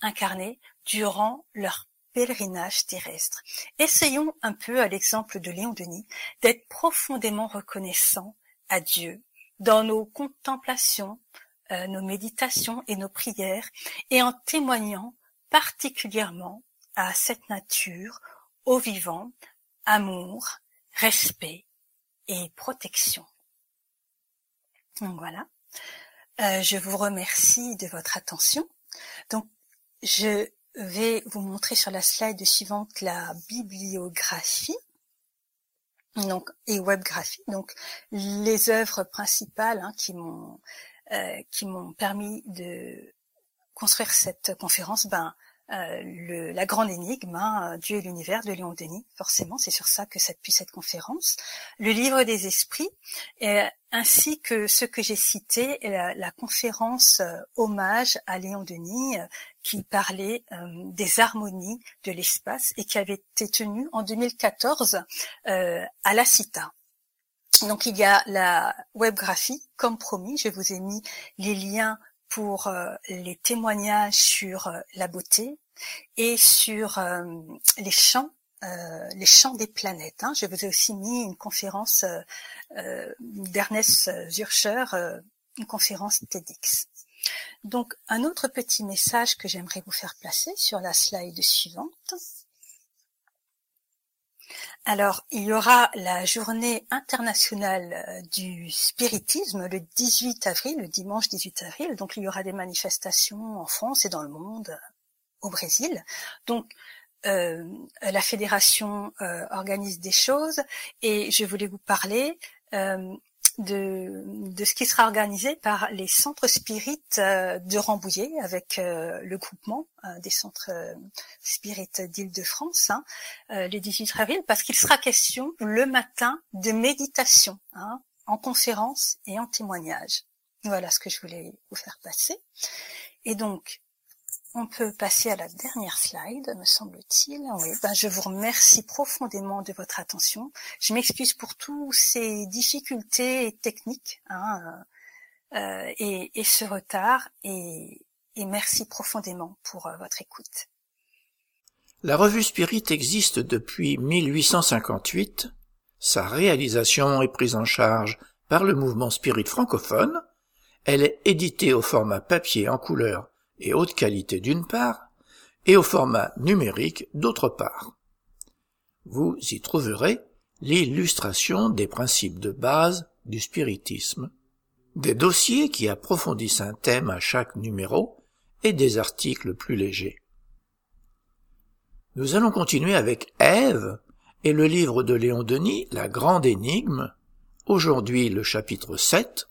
incarnés durant leur pèlerinage terrestre. Essayons un peu, à l'exemple de Léon Denis, d'être profondément reconnaissants à Dieu dans nos contemplations, euh, nos méditations et nos prières, et en témoignant particulièrement à cette nature, au vivant, amour, respect et protection. Voilà. Euh, je vous remercie de votre attention. Donc, je vais vous montrer sur la slide suivante la bibliographie donc et webgraphie donc les œuvres principales hein, qui m'ont euh, qui m'ont permis de construire cette conférence ben euh, le, la grande énigme, hein, Dieu et l'univers de Léon Denis, forcément, c'est sur ça que s'appuie cette conférence, le livre des esprits, et, ainsi que ce que j'ai cité, la, la conférence euh, hommage à Léon Denis, euh, qui parlait des harmonies de l'espace et qui avait été tenue en 2014 à la CITA. Donc il y a la webgraphie, comme promis, je vous ai mis les liens pour les témoignages sur la beauté, et sur euh, les champs euh, les champs des planètes. Hein. Je vous ai aussi mis une conférence euh, d'Ernest Zurcher, une conférence TEDx. Donc un autre petit message que j'aimerais vous faire placer sur la slide suivante. Alors, il y aura la journée internationale euh, du spiritisme le 18 avril, le dimanche 18 avril. Donc, il y aura des manifestations en France et dans le monde, euh, au Brésil. Donc, euh, la fédération euh, organise des choses et je voulais vous parler euh, de, de ce qui sera organisé par les centres spirites euh, de Rambouillet avec euh, le groupement euh, des centres spirites d'Île-de-France hein, les 18 avril parce qu'il sera question le matin de méditation hein, en conférence et en témoignage. Voilà ce que je voulais vous faire passer. Et donc, on peut passer à la dernière slide, me semble-t-il. Ben je vous remercie profondément de votre attention. Je m'excuse pour tous ces difficultés techniques hein, euh, et, et, ce retard, et, et merci profondément pour euh, votre écoute. La revue Spirit existe depuis 1858. Sa réalisation est prise en charge par le mouvement Spirit francophone. Elle est éditée au format papier en couleur et haute qualité d'une part, et au format numérique d'autre part. Vous y trouverez l'illustration des principes de base du spiritisme, des dossiers qui approfondissent un thème à chaque numéro et des articles plus légers. Nous allons continuer avec Ève et le livre de Léon Denis, La Grande Énigme, aujourd'hui le chapitre 7,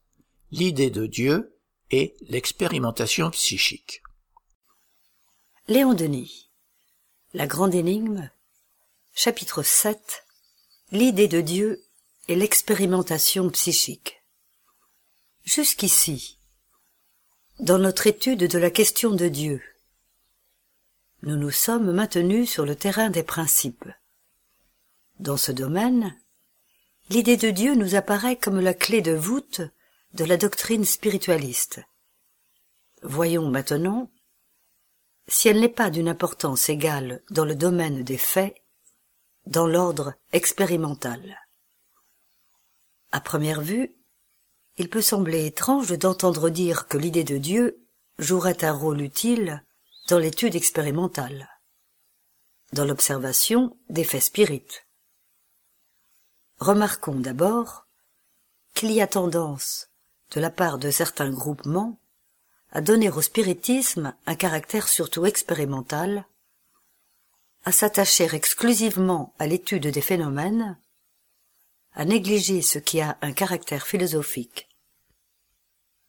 L'idée de Dieu l'expérimentation psychique. Léon Denis La grande énigme Chapitre 7 L'idée de Dieu et l'expérimentation psychique Jusqu'ici, dans notre étude de la question de Dieu, nous nous sommes maintenus sur le terrain des principes. Dans ce domaine, l'idée de Dieu nous apparaît comme la clé de voûte de la doctrine spiritualiste. Voyons maintenant si elle n'est pas d'une importance égale dans le domaine des faits, dans l'ordre expérimental. À première vue, il peut sembler étrange d'entendre dire que l'idée de Dieu jouerait un rôle utile dans l'étude expérimentale, dans l'observation des faits spirites. Remarquons d'abord qu'il y a tendance de la part de certains groupements, à donner au spiritisme un caractère surtout expérimental, à s'attacher exclusivement à l'étude des phénomènes, à négliger ce qui a un caractère philosophique,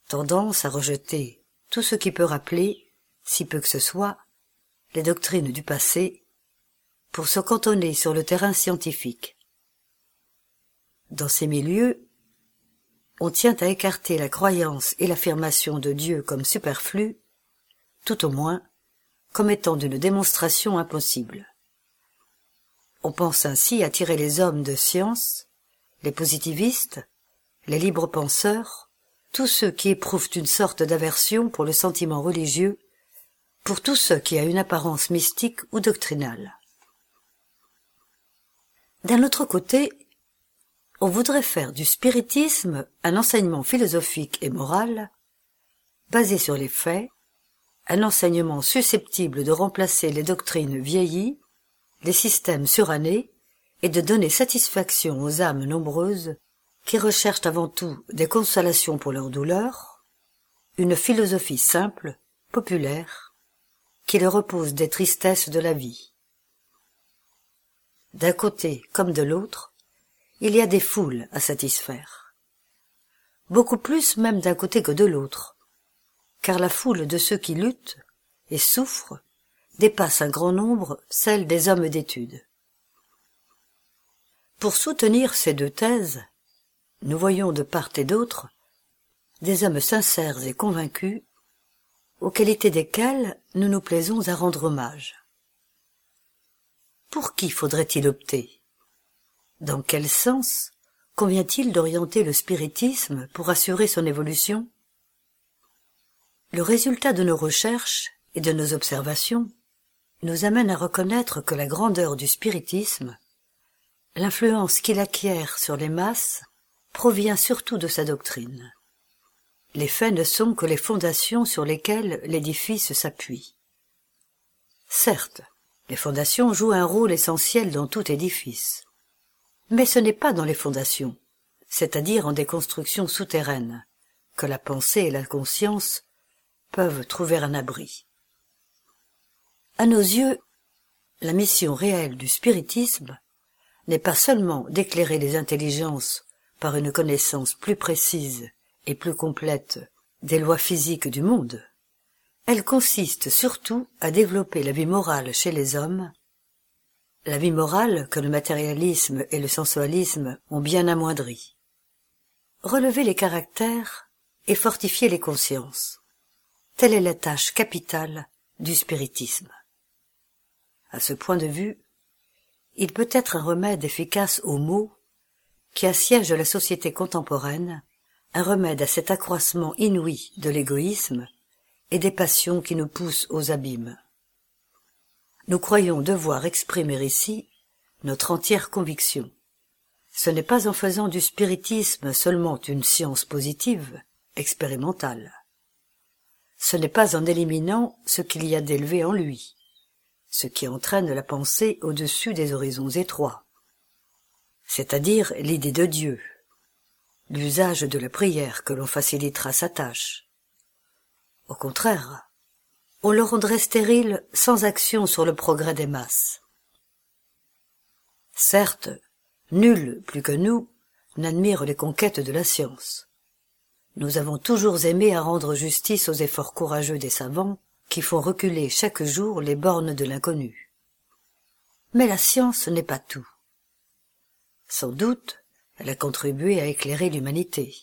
tendance à rejeter tout ce qui peut rappeler, si peu que ce soit, les doctrines du passé, pour se cantonner sur le terrain scientifique. Dans ces milieux, on tient à écarter la croyance et l'affirmation de Dieu comme superflues, tout au moins comme étant d'une démonstration impossible. On pense ainsi attirer les hommes de science, les positivistes, les libres penseurs, tous ceux qui éprouvent une sorte d'aversion pour le sentiment religieux, pour tout ce qui a une apparence mystique ou doctrinale. D'un autre côté, on voudrait faire du spiritisme un enseignement philosophique et moral, basé sur les faits, un enseignement susceptible de remplacer les doctrines vieillies, les systèmes surannés, et de donner satisfaction aux âmes nombreuses qui recherchent avant tout des consolations pour leurs douleurs, une philosophie simple, populaire, qui leur repose des tristesses de la vie. D'un côté comme de l'autre, il y a des foules à satisfaire. Beaucoup plus même d'un côté que de l'autre, car la foule de ceux qui luttent et souffrent dépasse un grand nombre celle des hommes d'étude. Pour soutenir ces deux thèses, nous voyons de part et d'autre des hommes sincères et convaincus, aux qualités desquels nous nous plaisons à rendre hommage. Pour qui faudrait-il opter? Dans quel sens convient-il d'orienter le spiritisme pour assurer son évolution? Le résultat de nos recherches et de nos observations nous amène à reconnaître que la grandeur du spiritisme, l'influence qu'il acquiert sur les masses, provient surtout de sa doctrine. Les faits ne sont que les fondations sur lesquelles l'édifice s'appuie. Certes, Les fondations jouent un rôle essentiel dans tout édifice. Mais ce n'est pas dans les fondations, c'est-à-dire en des constructions souterraines, que la pensée et la conscience peuvent trouver un abri. À nos yeux, la mission réelle du spiritisme n'est pas seulement d'éclairer les intelligences par une connaissance plus précise et plus complète des lois physiques du monde, elle consiste surtout à développer la vie morale chez les hommes, la vie morale que le matérialisme et le sensualisme ont bien amoindrie. Relever les caractères et fortifier les consciences. Telle est la tâche capitale du spiritisme. À ce point de vue, il peut être un remède efficace aux maux qui assiègent la société contemporaine, un remède à cet accroissement inouï de l'égoïsme et des passions qui nous poussent aux abîmes. Nous croyons devoir exprimer ici notre entière conviction. Ce n'est pas en faisant du spiritisme seulement une science positive, expérimentale. Ce n'est pas en éliminant ce qu'il y a d'élevé en lui, ce qui entraîne la pensée au-dessus des horizons étroits, c'est-à-dire l'idée de Dieu, l'usage de la prière que l'on facilitera sa tâche. Au contraire, on le rendrait stérile sans action sur le progrès des masses. Certes, nul plus que nous n'admire les conquêtes de la science. Nous avons toujours aimé à rendre justice aux efforts courageux des savants qui font reculer chaque jour les bornes de l'inconnu. Mais la science n'est pas tout. Sans doute, elle a contribué à éclairer l'humanité.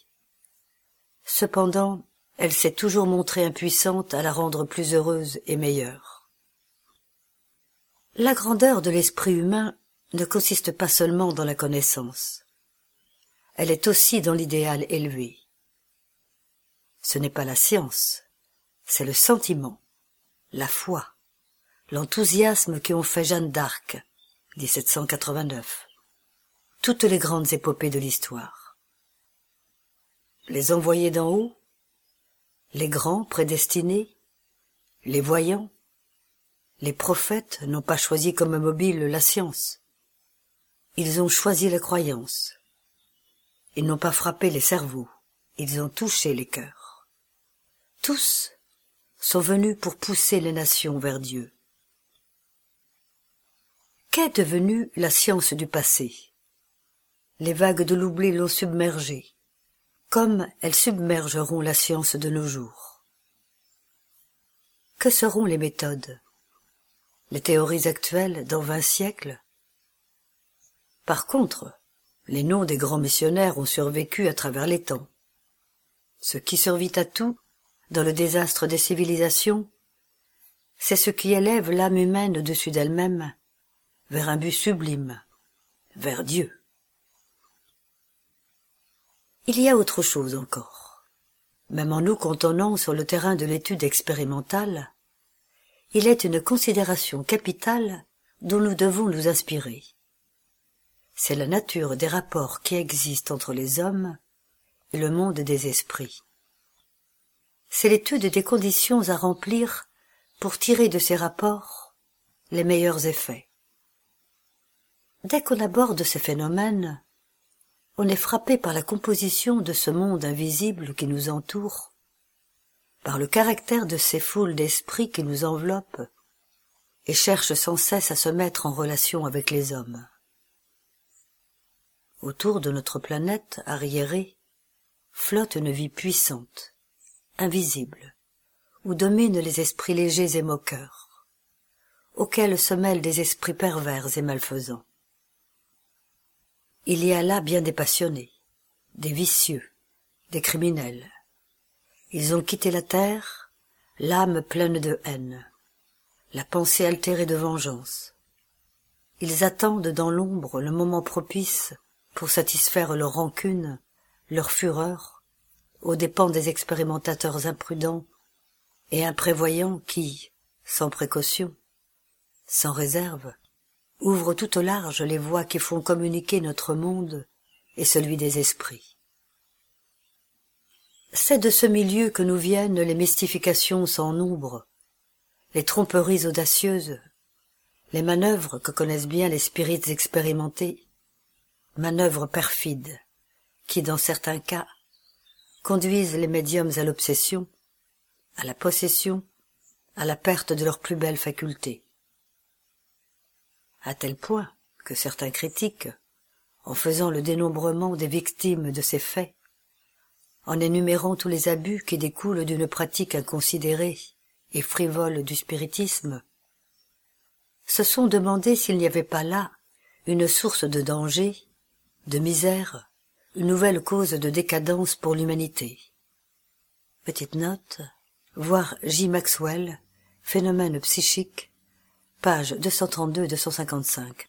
Cependant, elle s'est toujours montrée impuissante à la rendre plus heureuse et meilleure. La grandeur de l'esprit humain ne consiste pas seulement dans la connaissance. Elle est aussi dans l'idéal élevé. Ce n'est pas la science, c'est le sentiment, la foi, l'enthousiasme qui ont fait Jeanne d'Arc, 1789, toutes les grandes épopées de l'histoire. Les envoyés d'en haut, les grands prédestinés, les voyants, les prophètes n'ont pas choisi comme mobile la science. Ils ont choisi la croyance. Ils n'ont pas frappé les cerveaux, ils ont touché les cœurs. Tous sont venus pour pousser les nations vers Dieu. Qu'est devenue la science du passé? Les vagues de l'oubli l'ont submergée, comme elles submergeront la science de nos jours. Que seront les méthodes? Les théories actuelles dans vingt siècles? Par contre, les noms des grands missionnaires ont survécu à travers les temps. Ce qui survit à tout dans le désastre des civilisations, c'est ce qui élève l'âme humaine au-dessus d'elle-même vers un but sublime, vers Dieu. Il y a autre chose encore. Même en nous cantonnant sur le terrain de l'étude expérimentale, il est une considération capitale dont nous devons nous inspirer. C'est la nature des rapports qui existent entre les hommes et le monde des esprits c'est l'étude des conditions à remplir pour tirer de ces rapports les meilleurs effets. Dès qu'on aborde ces phénomènes, on est frappé par la composition de ce monde invisible qui nous entoure, par le caractère de ces foules d'esprits qui nous enveloppent et cherchent sans cesse à se mettre en relation avec les hommes. Autour de notre planète arriérée flotte une vie puissante, invisible, où dominent les esprits légers et moqueurs, auxquels se mêlent des esprits pervers et malfaisants. Il y a là bien des passionnés, des vicieux, des criminels. Ils ont quitté la terre, l'âme pleine de haine, la pensée altérée de vengeance. Ils attendent dans l'ombre le moment propice pour satisfaire leur rancune, leur fureur, aux dépens des expérimentateurs imprudents et imprévoyants qui, sans précaution, sans réserve, ouvrent tout au large les voies qui font communiquer notre monde et celui des esprits. C'est de ce milieu que nous viennent les mystifications sans nombre, les tromperies audacieuses, les manœuvres que connaissent bien les spirites expérimentés, manœuvres perfides, qui dans certains cas conduisent les médiums à l'obsession, à la possession, à la perte de leurs plus belles facultés. À tel point que certains critiques, en faisant le dénombrement des victimes de ces faits, en énumérant tous les abus qui découlent d'une pratique inconsidérée et frivole du spiritisme, se sont demandé s'il n'y avait pas là une source de danger, de misère, une nouvelle cause de décadence pour l'humanité. Petite note, voir J. Maxwell, Phénomène psychique, page 232-255,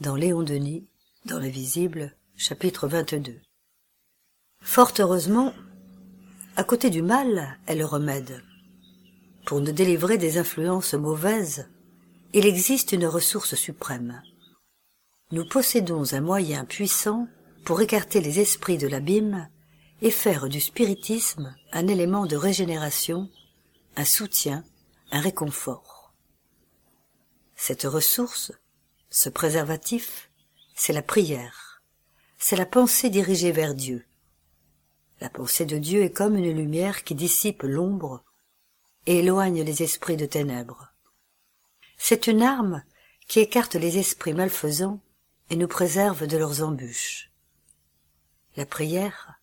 dans Léon Denis, dans l'invisible, chapitre 22. Fort heureusement, à côté du mal est le remède. Pour nous délivrer des influences mauvaises, il existe une ressource suprême. Nous possédons un moyen puissant pour écarter les esprits de l'abîme et faire du spiritisme un élément de régénération, un soutien, un réconfort. Cette ressource, ce préservatif, c'est la prière, c'est la pensée dirigée vers Dieu. La pensée de Dieu est comme une lumière qui dissipe l'ombre et éloigne les esprits de ténèbres. C'est une arme qui écarte les esprits malfaisants et nous préserve de leurs embûches. La prière,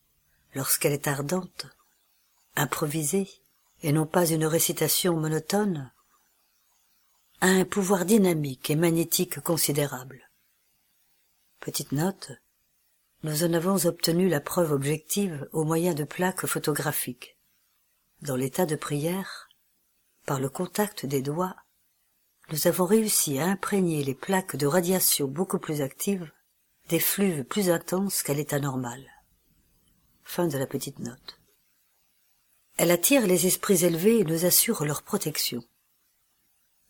lorsqu'elle est ardente, improvisée, et non pas une récitation monotone, a un pouvoir dynamique et magnétique considérable. Petite note, nous en avons obtenu la preuve objective au moyen de plaques photographiques. Dans l'état de prière, par le contact des doigts, nous avons réussi à imprégner les plaques de radiation beaucoup plus actives des fluves plus intenses qu'à l'état normal. Fin de la petite note. Elle attire les esprits élevés et nous assure leur protection.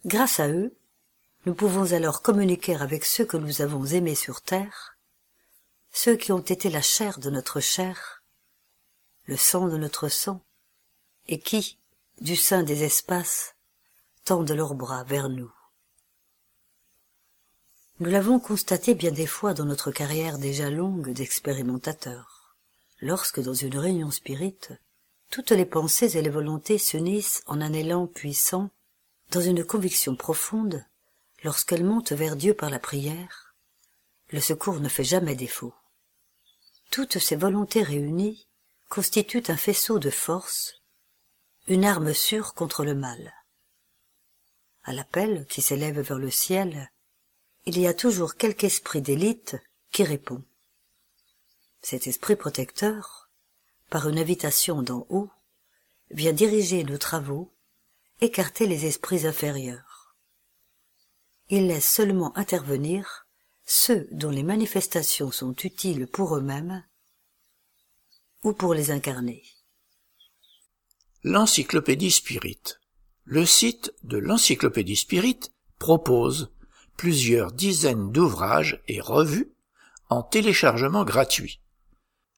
Grâce à eux, nous pouvons alors communiquer avec ceux que nous avons aimés sur terre, ceux qui ont été la chair de notre chair, le sang de notre sang, et qui, du sein des espaces, tendent leurs bras vers nous. Nous l'avons constaté bien des fois dans notre carrière déjà longue d'expérimentateur. Lorsque dans une réunion spirite, toutes les pensées et les volontés s'unissent en un élan puissant, dans une conviction profonde, lorsqu'elles montent vers Dieu par la prière, le secours ne fait jamais défaut. Toutes ces volontés réunies constituent un faisceau de force, une arme sûre contre le mal. À l'appel qui s'élève vers le ciel, il y a toujours quelque esprit d'élite qui répond. Cet esprit protecteur, par une invitation d'en haut, vient diriger nos travaux, écarter les esprits inférieurs. Il laisse seulement intervenir ceux dont les manifestations sont utiles pour eux-mêmes ou pour les incarner. L'Encyclopédie Spirit. Le site de l'Encyclopédie Spirit propose plusieurs dizaines d'ouvrages et revues en téléchargement gratuit.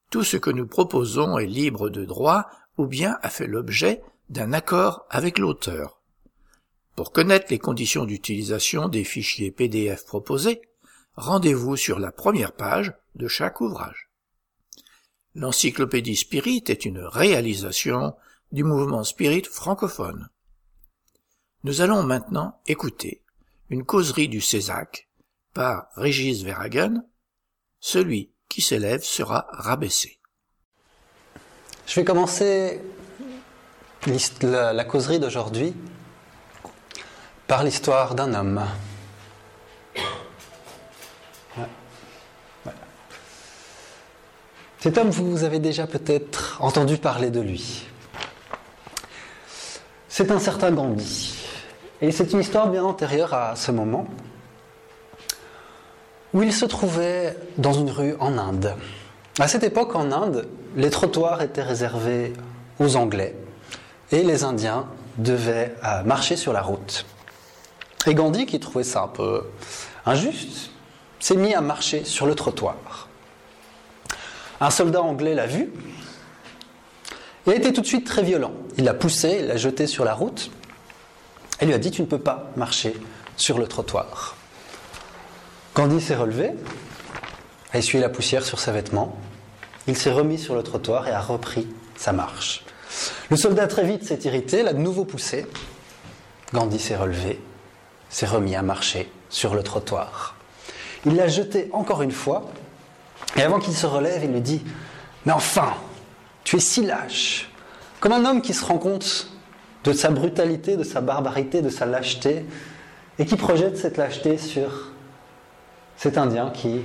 Tout ce que nous proposons est libre de droit ou bien a fait l'objet d'un accord avec l'auteur. Pour connaître les conditions d'utilisation des fichiers PDF proposés, rendez-vous sur la première page de chaque ouvrage. L'encyclopédie Spirit est une réalisation du mouvement Spirit francophone. Nous allons maintenant écouter une causerie du Césac par Régis Verhagen, celui qui s'élève sera rabaissé. Je vais commencer la, causerie d'aujourd'hui par l'histoire d'un homme. Cet homme, vous avez déjà peut-être entendu parler de lui. C'est un certain Gandhi. Et c'est une histoire bien antérieure à ce moment, où il se trouvait dans une rue en Inde. À cette époque, en Inde, les trottoirs étaient réservés aux Anglais et les Indiens devaient euh, marcher sur la route. Et Gandhi, qui trouvait ça un peu injuste, s'est mis à marcher sur le trottoir. Un soldat anglais l'a vu et a été tout de suite très violent. Il l'a poussé, il l'a jeté sur la route, elle lui a dit Tu ne peux pas marcher sur le trottoir. Gandhi s'est relevé, a essuyé la poussière sur ses vêtements, il s'est remis sur le trottoir et a repris sa marche. Le soldat très vite s'est irrité, l'a de nouveau poussé. Gandhi s'est relevé, s'est remis à marcher sur le trottoir. Il l'a jeté encore une fois, et avant qu'il se relève, il lui dit Mais enfin, tu es si lâche, comme un homme qui se rend compte de sa brutalité, de sa barbarité, de sa lâcheté, et qui projette cette lâcheté sur cet Indien qui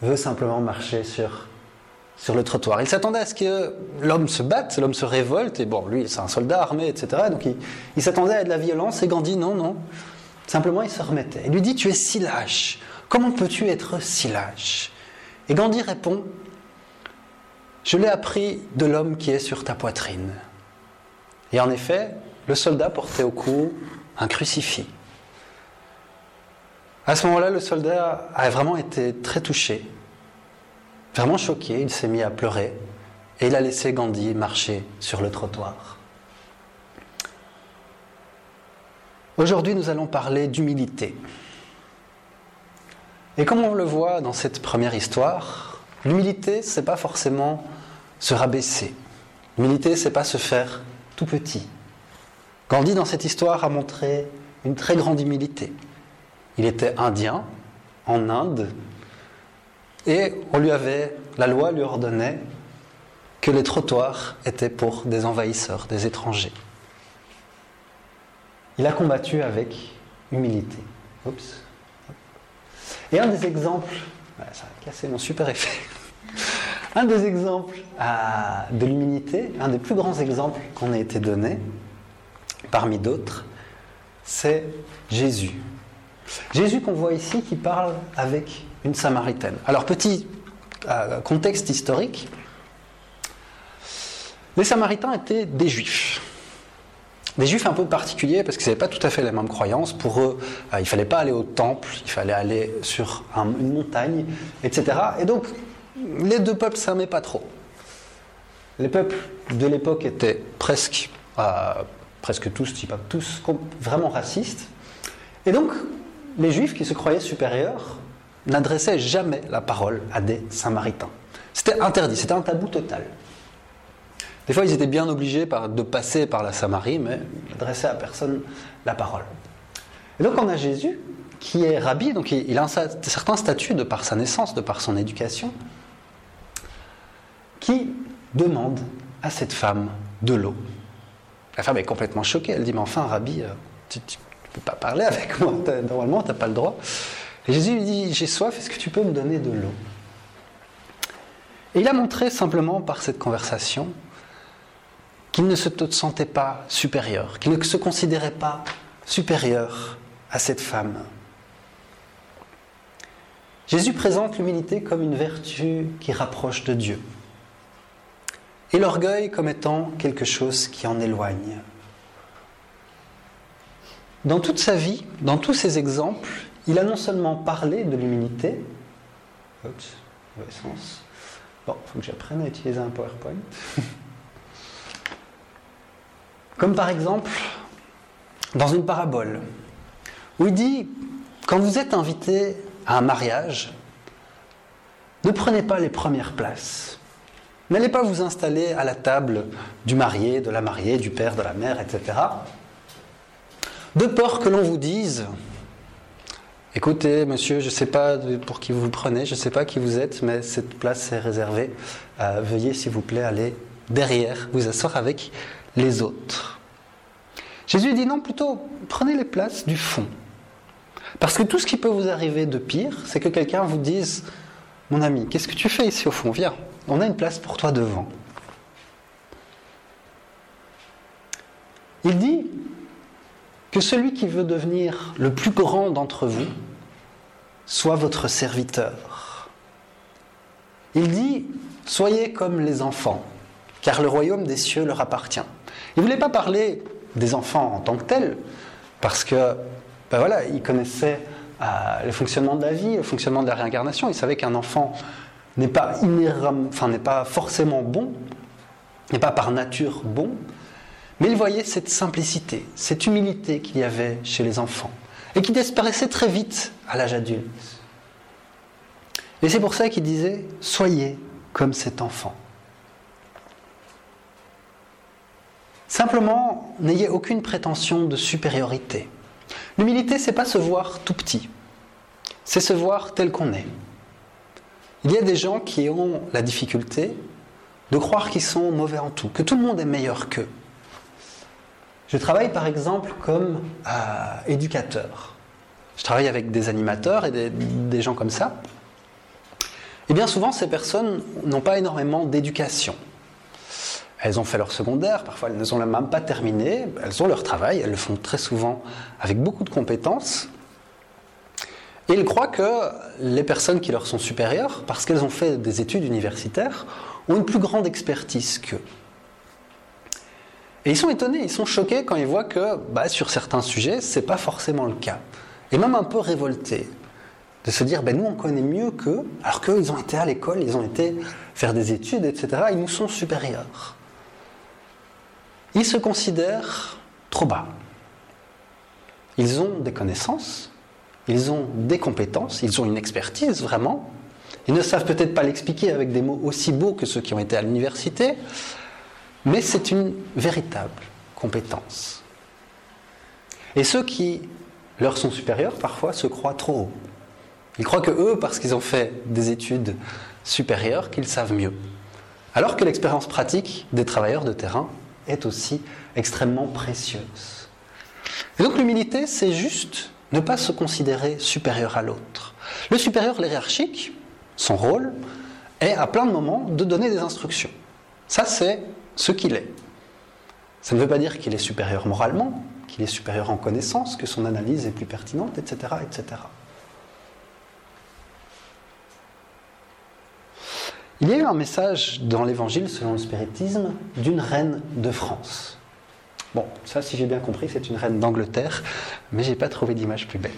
veut simplement marcher sur, sur le trottoir. Il s'attendait à ce que l'homme se batte, l'homme se révolte, et bon, lui, c'est un soldat armé, etc. Donc il, s'attendait à de la violence, et Gandhi, non, non. Simplement, il se remettait. Il lui dit Tu es si lâche. Comment peux-tu être si lâche? Et Gandhi répond Je l'ai appris de l'homme qui est sur ta poitrine. Et en effet, le soldat portait au cou un crucifix. À ce moment-là, le soldat a vraiment été très touché, vraiment choqué, il s'est mis à pleurer et il a laissé Gandhi marcher sur le trottoir. Aujourd'hui, nous allons parler d'humilité. Et comme on le voit dans cette première histoire, l'humilité, c'est pas forcément se rabaisser. L'humilité, c'est pas se faire tout petit. Gandhi, dans cette histoire, a montré une très grande humilité. Il était indien, en Inde, et on lui avait, la loi lui ordonnait que les trottoirs étaient pour des envahisseurs, des étrangers. Il a combattu avec humilité. Oups. Et un des exemples, ça a cassé mon super effet. [laughs] Un des exemples de l'humilité, un des plus grands exemples qu'on a été donné, parmi d'autres, c'est Jésus. Jésus qu'on voit ici qui parle avec une Samaritaine. Alors petit euh, contexte historique, les Samaritains étaient des Juifs. Des juifs un peu particuliers parce qu'ils n'avaient pas tout à fait les mêmes croyances. Pour eux, euh, il ne fallait pas aller au temple, il fallait aller sur une montagne, etc. Et donc, les deux peuples ne s'aimaient pas trop. Les peuples de l'époque étaient presque, euh, presque tous, si pas tous, vraiment racistes. Et donc, les juifs qui se croyaient supérieurs n'adressaient jamais la parole à des samaritains. C'était interdit, c'était un tabou total. Des fois, ils étaient bien obligés de passer par la Samarie, mais ils n'adressaient à personne la parole. Et donc, on a Jésus, qui est rabbi, donc il a un certain statut de par sa naissance, de par son éducation, qui demande à cette femme de l'eau. La femme est complètement choquée, elle dit, mais enfin, rabbi, euh, tu ne peux pas parler avec moi, normalement, tu n'as pas le droit. Jésus lui dit, j'ai soif, est-ce que tu peux me donner de l'eau? Et il a montré simplement par cette conversation qu'il ne se sentait pas supérieur, qu'il ne se considérait pas supérieur à cette femme. Jésus présente l'humilité comme une vertu qui rapproche de Dieu et l'orgueil comme étant quelque chose qui en éloigne. Dans toute sa vie, dans tous ses exemples, il a non seulement parlé de l'humilité, oups, sens. Bon, il faut que j'apprenne à utiliser un PowerPoint. [laughs] Comme par exemple dans une parabole, où il dit, quand vous êtes invité à un mariage, ne prenez pas les premières places. N'allez pas vous installer à la table du marié, de la mariée, du père, de la mère, etc. De peur que l'on vous dise, écoutez monsieur, je ne sais pas pour qui vous vous prenez, je ne sais pas qui vous êtes, mais cette place est réservée. Veuillez s'il vous plaît aller derrière, vous asseoir avec les autres. Jésus dit non, plutôt prenez les places du fond. Parce que tout ce qui peut vous arriver de pire, c'est que quelqu'un vous dise Mon ami, qu'est-ce que tu fais ici au fond? Viens, on a une place pour toi devant. Il dit que celui qui veut devenir le plus grand d'entre vous soit votre serviteur. Il dit Soyez comme les enfants, car le royaume des cieux leur appartient. Il ne voulait pas parler des enfants en tant que tels, parce que ben il connaissait euh, le fonctionnement de la vie, le fonctionnement de la réincarnation. Il savait qu'un enfant n'est pas enfin n'est pas forcément bon, n'est pas par nature bon, mais il voyait cette simplicité, cette humilité qu'il y avait chez les enfants. Et qui disparaissait très vite à l'âge adulte. Et c'est pour ça qu'il disait Soyez comme cet enfant. Simplement, n'ayez aucune prétention de supériorité. L'humilité, c'est pas se voir tout petit, c'est se voir tel qu'on est. Il y a des gens qui ont la difficulté de croire qu'ils sont mauvais en tout, que tout le monde est meilleur qu'eux. Je travaille par exemple comme euh, éducateur. Je travaille avec des animateurs et des, des gens comme ça. Et bien souvent, ces personnes n'ont pas énormément d'éducation. Elles ont fait leur secondaire, parfois elles ne sont même pas terminé, elles ont leur travail, elles le font très souvent avec beaucoup de compétences. Et ils croient que les personnes qui leur sont supérieures, parce qu'elles ont fait des études universitaires, ont une plus grande expertise qu'eux. Et ils sont étonnés, ils sont choqués quand ils voient que bah, sur certains sujets, ce n'est pas forcément le cas. Et même un peu révoltés de se dire, ben, nous on connaît mieux qu'eux, alors qu'eux ont été à l'école, ils ont été faire des études, etc. Ils nous sont supérieurs. Ils se considèrent trop bas. Ils ont des connaissances, ils ont des compétences, ils ont une expertise vraiment. Ils ne savent peut-être pas l'expliquer avec des mots aussi beaux que ceux qui ont été à l'université, mais c'est une véritable compétence. Et ceux qui leur sont supérieurs, parfois, se croient trop haut. Ils croient que eux, parce qu'ils ont fait des études supérieures, qu'ils savent mieux. Alors que l'expérience pratique des travailleurs de terrain est aussi extrêmement précieuse. Et donc l'humilité, c'est juste ne pas se considérer supérieur à l'autre. Le supérieur hiérarchique, son rôle, est à plein de moments de donner des instructions. Ça, c'est ce qu'il est. Ça ne veut pas dire qu'il est supérieur moralement, qu'il est supérieur en connaissance, que son analyse est plus pertinente, etc. etc. Il y a eu un message dans l'évangile, selon le spiritisme, d'une reine de France. Bon, ça, si j'ai bien compris, c'est une reine d'Angleterre, mais j'ai pas trouvé d'image plus belle.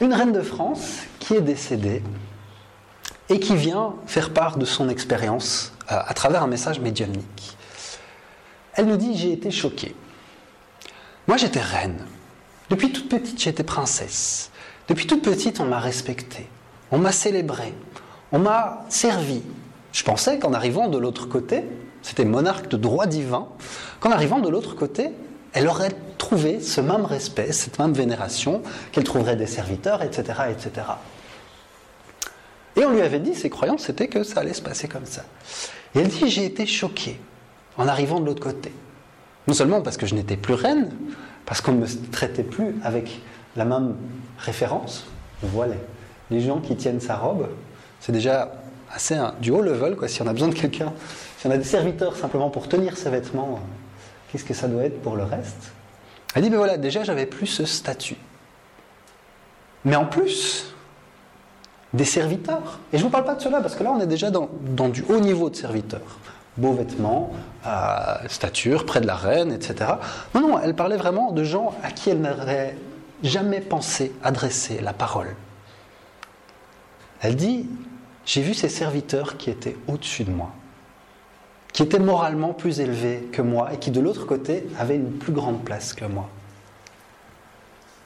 Une reine de France qui est décédée et qui vient faire part de son expérience à travers un message médiumnique. Elle nous dit J'ai été choquée. Moi, j'étais reine. Depuis toute petite, j'étais princesse. Depuis toute petite, on m'a respectée. On m'a célébrée. On m'a servi. Je pensais qu'en arrivant de l'autre côté, c'était monarque de droit divin, qu'en arrivant de l'autre côté, elle aurait trouvé ce même respect, cette même vénération, qu'elle trouverait des serviteurs, etc., etc. Et on lui avait dit, ses croyances, c'était que ça allait se passer comme ça. Et elle dit, j'ai été choquée en arrivant de l'autre côté. Non seulement parce que je n'étais plus reine, parce qu'on ne me traitait plus avec la même référence. Voilà, les gens qui tiennent sa robe, c'est déjà assez du haut level. Quoi. Si on a besoin de quelqu'un, si on a des serviteurs simplement pour tenir ses vêtements, qu'est-ce que ça doit être pour le reste? Elle dit, ben voilà, déjà j'avais plus ce statut. Mais en plus, des serviteurs. Et je ne vous parle pas de cela, parce que là on est déjà dans, du haut niveau de serviteurs. Beaux vêtements, stature, près de la reine, etc. Non, non, elle parlait vraiment de gens à qui elle n'aurait jamais pensé adresser la parole. Elle dit, j'ai vu ces serviteurs qui étaient au-dessus de moi, qui étaient moralement plus élevés que moi et qui de l'autre côté avaient une plus grande place que moi.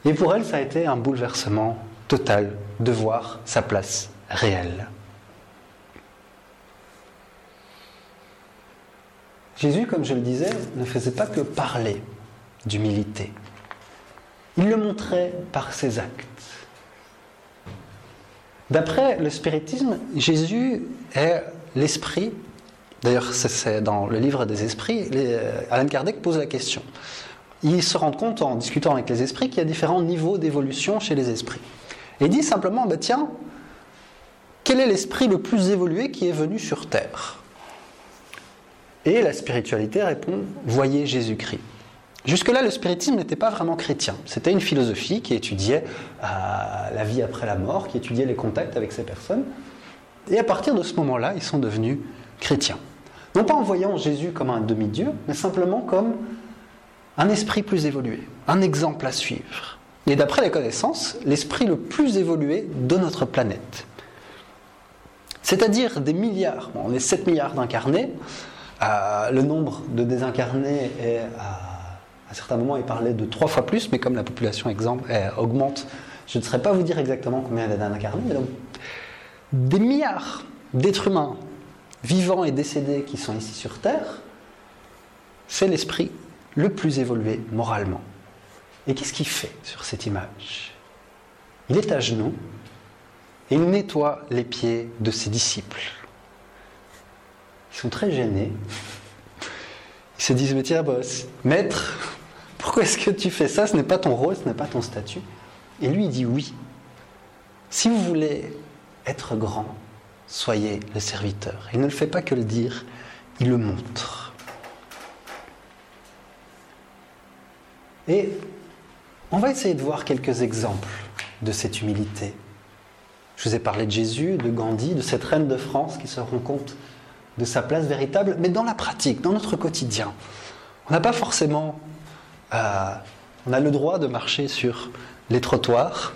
Et pour elle, ça a été un bouleversement total de voir sa place réelle. Jésus, comme je le disais, ne faisait pas que parler d'humilité. Il le montrait par ses actes. D'après le spiritisme, Jésus est l'esprit. D'ailleurs, c'est dans le livre des esprits, Alain Kardec pose la question. Il se rend compte en discutant avec les esprits qu'il y a différents niveaux d'évolution chez les esprits. Et dit simplement, bah, tiens, quel est l'esprit le plus évolué qui est venu sur Terre? Et la spiritualité répond, voyez Jésus-Christ. Jusque-là, le spiritisme n'était pas vraiment chrétien. C'était une philosophie qui étudiait euh, la vie après la mort, qui étudiait les contacts avec ces personnes. Et à partir de ce moment-là, ils sont devenus chrétiens. Non pas en voyant Jésus comme un demi-dieu, mais simplement comme un esprit plus évolué, un exemple à suivre. Et d'après les connaissances, l'esprit le plus évolué de notre planète. C'est-à-dire des milliards, on est 7 milliards d'incarnés, euh, le nombre de désincarnés est à À certains moments, il parlait de trois fois plus, mais comme la population exemple, augmente, je ne saurais pas vous dire exactement combien il y a d'âmes incarnées, mais donc des milliards d'êtres humains vivants et décédés qui sont ici sur Terre, c'est l'esprit le plus évolué moralement. Et qu'est-ce qu'il fait sur cette image? Il est à genoux et il nettoie les pieds de ses disciples. Ils sont très gênés. Ils se disent, mais tiens, boss, maître, pourquoi est-ce que tu fais ça? Ce n'est pas ton rôle, ce n'est pas ton statut. Et lui, il dit oui. Si vous voulez être grand, soyez le serviteur. Il ne le fait pas que le dire, il le montre. Et on va essayer de voir quelques exemples de cette humilité. Je vous ai parlé de Jésus, de Gandhi, de cette reine de France qui se rend compte de sa place véritable, mais dans la pratique, dans notre quotidien. On n'a pas forcément... Euh, on a le droit de marcher sur les trottoirs.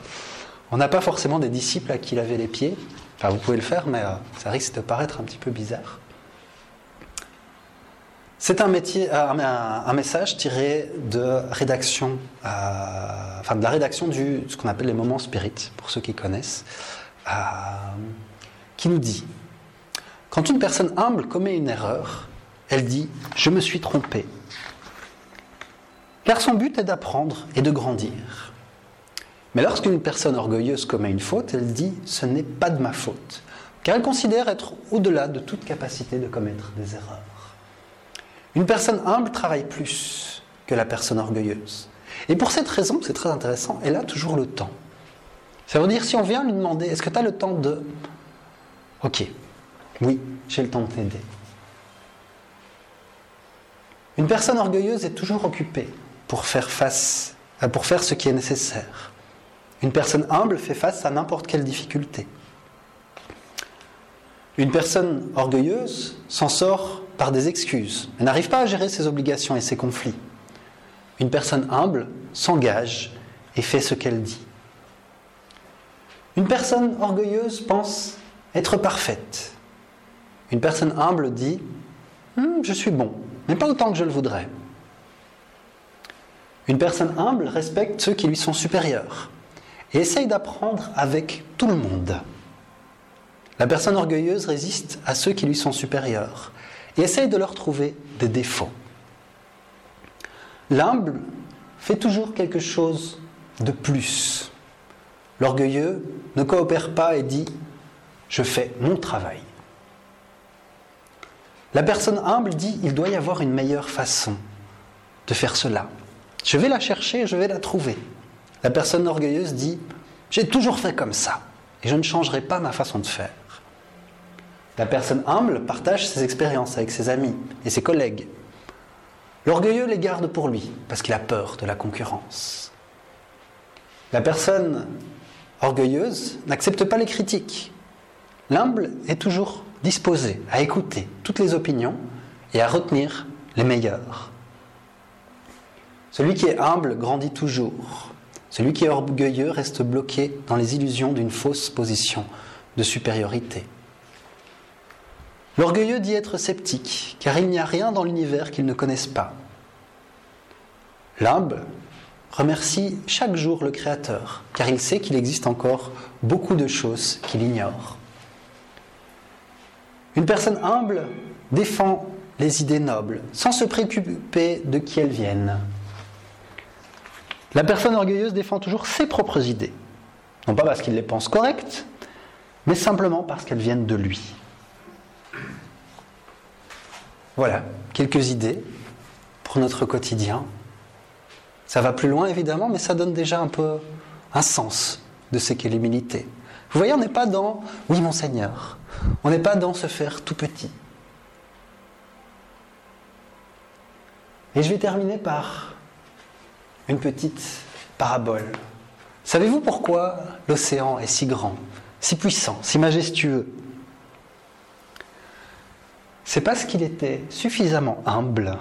On n'a pas forcément des disciples à qui laver les pieds. Enfin, vous pouvez le faire, mais euh, ça risque de paraître un petit peu bizarre. C'est euh, un, message tiré de de la rédaction du ce qu'on appelle les moments spirites, pour ceux qui connaissent, qui nous dit quand une personne humble commet une erreur, elle dit ⁇ Je me suis trompée ⁇ Car son but est d'apprendre et de grandir. Mais lorsqu'une personne orgueilleuse commet une faute, elle dit ⁇ Ce n'est pas de ma faute ⁇ car elle considère être au-delà de toute capacité de commettre des erreurs. Une personne humble travaille plus que la personne orgueilleuse. Et pour cette raison, c'est très intéressant, elle a toujours le temps. Ça veut dire, si on vient lui demander, est-ce que tu as le temps de... Ok, oui, j'ai le temps de t'aider. Une personne orgueilleuse est toujours occupée pour faire face, euh, pour faire ce qui est nécessaire. Une personne humble fait face à n'importe quelle difficulté. Une personne orgueilleuse s'en sort par des excuses. Elle n'arrive pas à gérer ses obligations et ses conflits. Une personne humble s'engage et fait ce qu'elle dit. Une personne orgueilleuse pense être parfaite. Une personne humble dit hum, Je suis bon, mais pas autant que je le voudrais. Une personne humble respecte ceux qui lui sont supérieurs et essaye d'apprendre avec tout le monde. La personne orgueilleuse résiste à ceux qui lui sont supérieurs et essaye de leur trouver des défauts. L'humble fait toujours quelque chose de plus. L'orgueilleux ne coopère pas et dit ⁇ Je fais mon travail ⁇ la personne humble dit, il doit y avoir une meilleure façon de faire cela. Je vais la chercher, je vais la trouver. La personne orgueilleuse dit, j'ai toujours fait comme ça, et je ne changerai pas ma façon de faire. La personne humble partage ses expériences avec ses amis et ses collègues. L'orgueilleux les garde pour lui, parce qu'il a peur de la concurrence. La personne orgueilleuse n'accepte pas les critiques. L'humble est toujours disposé à écouter toutes les opinions et à retenir les meilleures. Celui qui est humble grandit toujours. Celui qui est orgueilleux reste bloqué dans les illusions d'une fausse position de supériorité. L'orgueilleux dit être sceptique, car il n'y a rien dans l'univers qu'il ne connaisse pas. L'humble remercie chaque jour le Créateur, car il sait qu'il existe encore beaucoup de choses qu'il ignore. Une personne humble défend les idées nobles sans se préoccuper de qui elles viennent. La personne orgueilleuse défend toujours ses propres idées, non pas parce qu'il les pense correctes, mais simplement parce qu'elles viennent de lui. Voilà, quelques idées pour notre quotidien. Ça va plus loin évidemment, mais ça donne déjà un peu un sens de ce qu'est l'humilité. Vous voyez, on n'est pas dans oui monseigneur, on n'est pas dans se faire tout petit. Et je vais terminer par une petite parabole. Savez-vous pourquoi l'océan est si grand, si puissant, si majestueux? C'est parce qu'il était suffisamment humble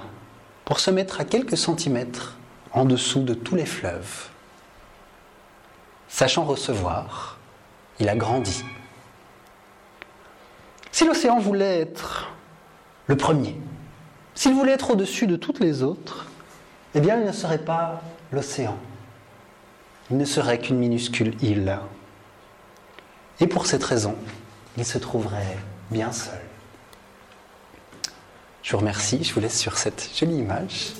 pour se mettre à quelques centimètres en dessous de tous les fleuves. Sachant recevoir, il a grandi. Si l'océan voulait être le premier, s'il voulait être au-dessus de toutes les autres, eh bien il ne serait pas l'océan. Il ne serait qu'une minuscule île. Et pour cette raison, il se trouverait bien seul. Je vous remercie, je vous laisse sur cette jolie image.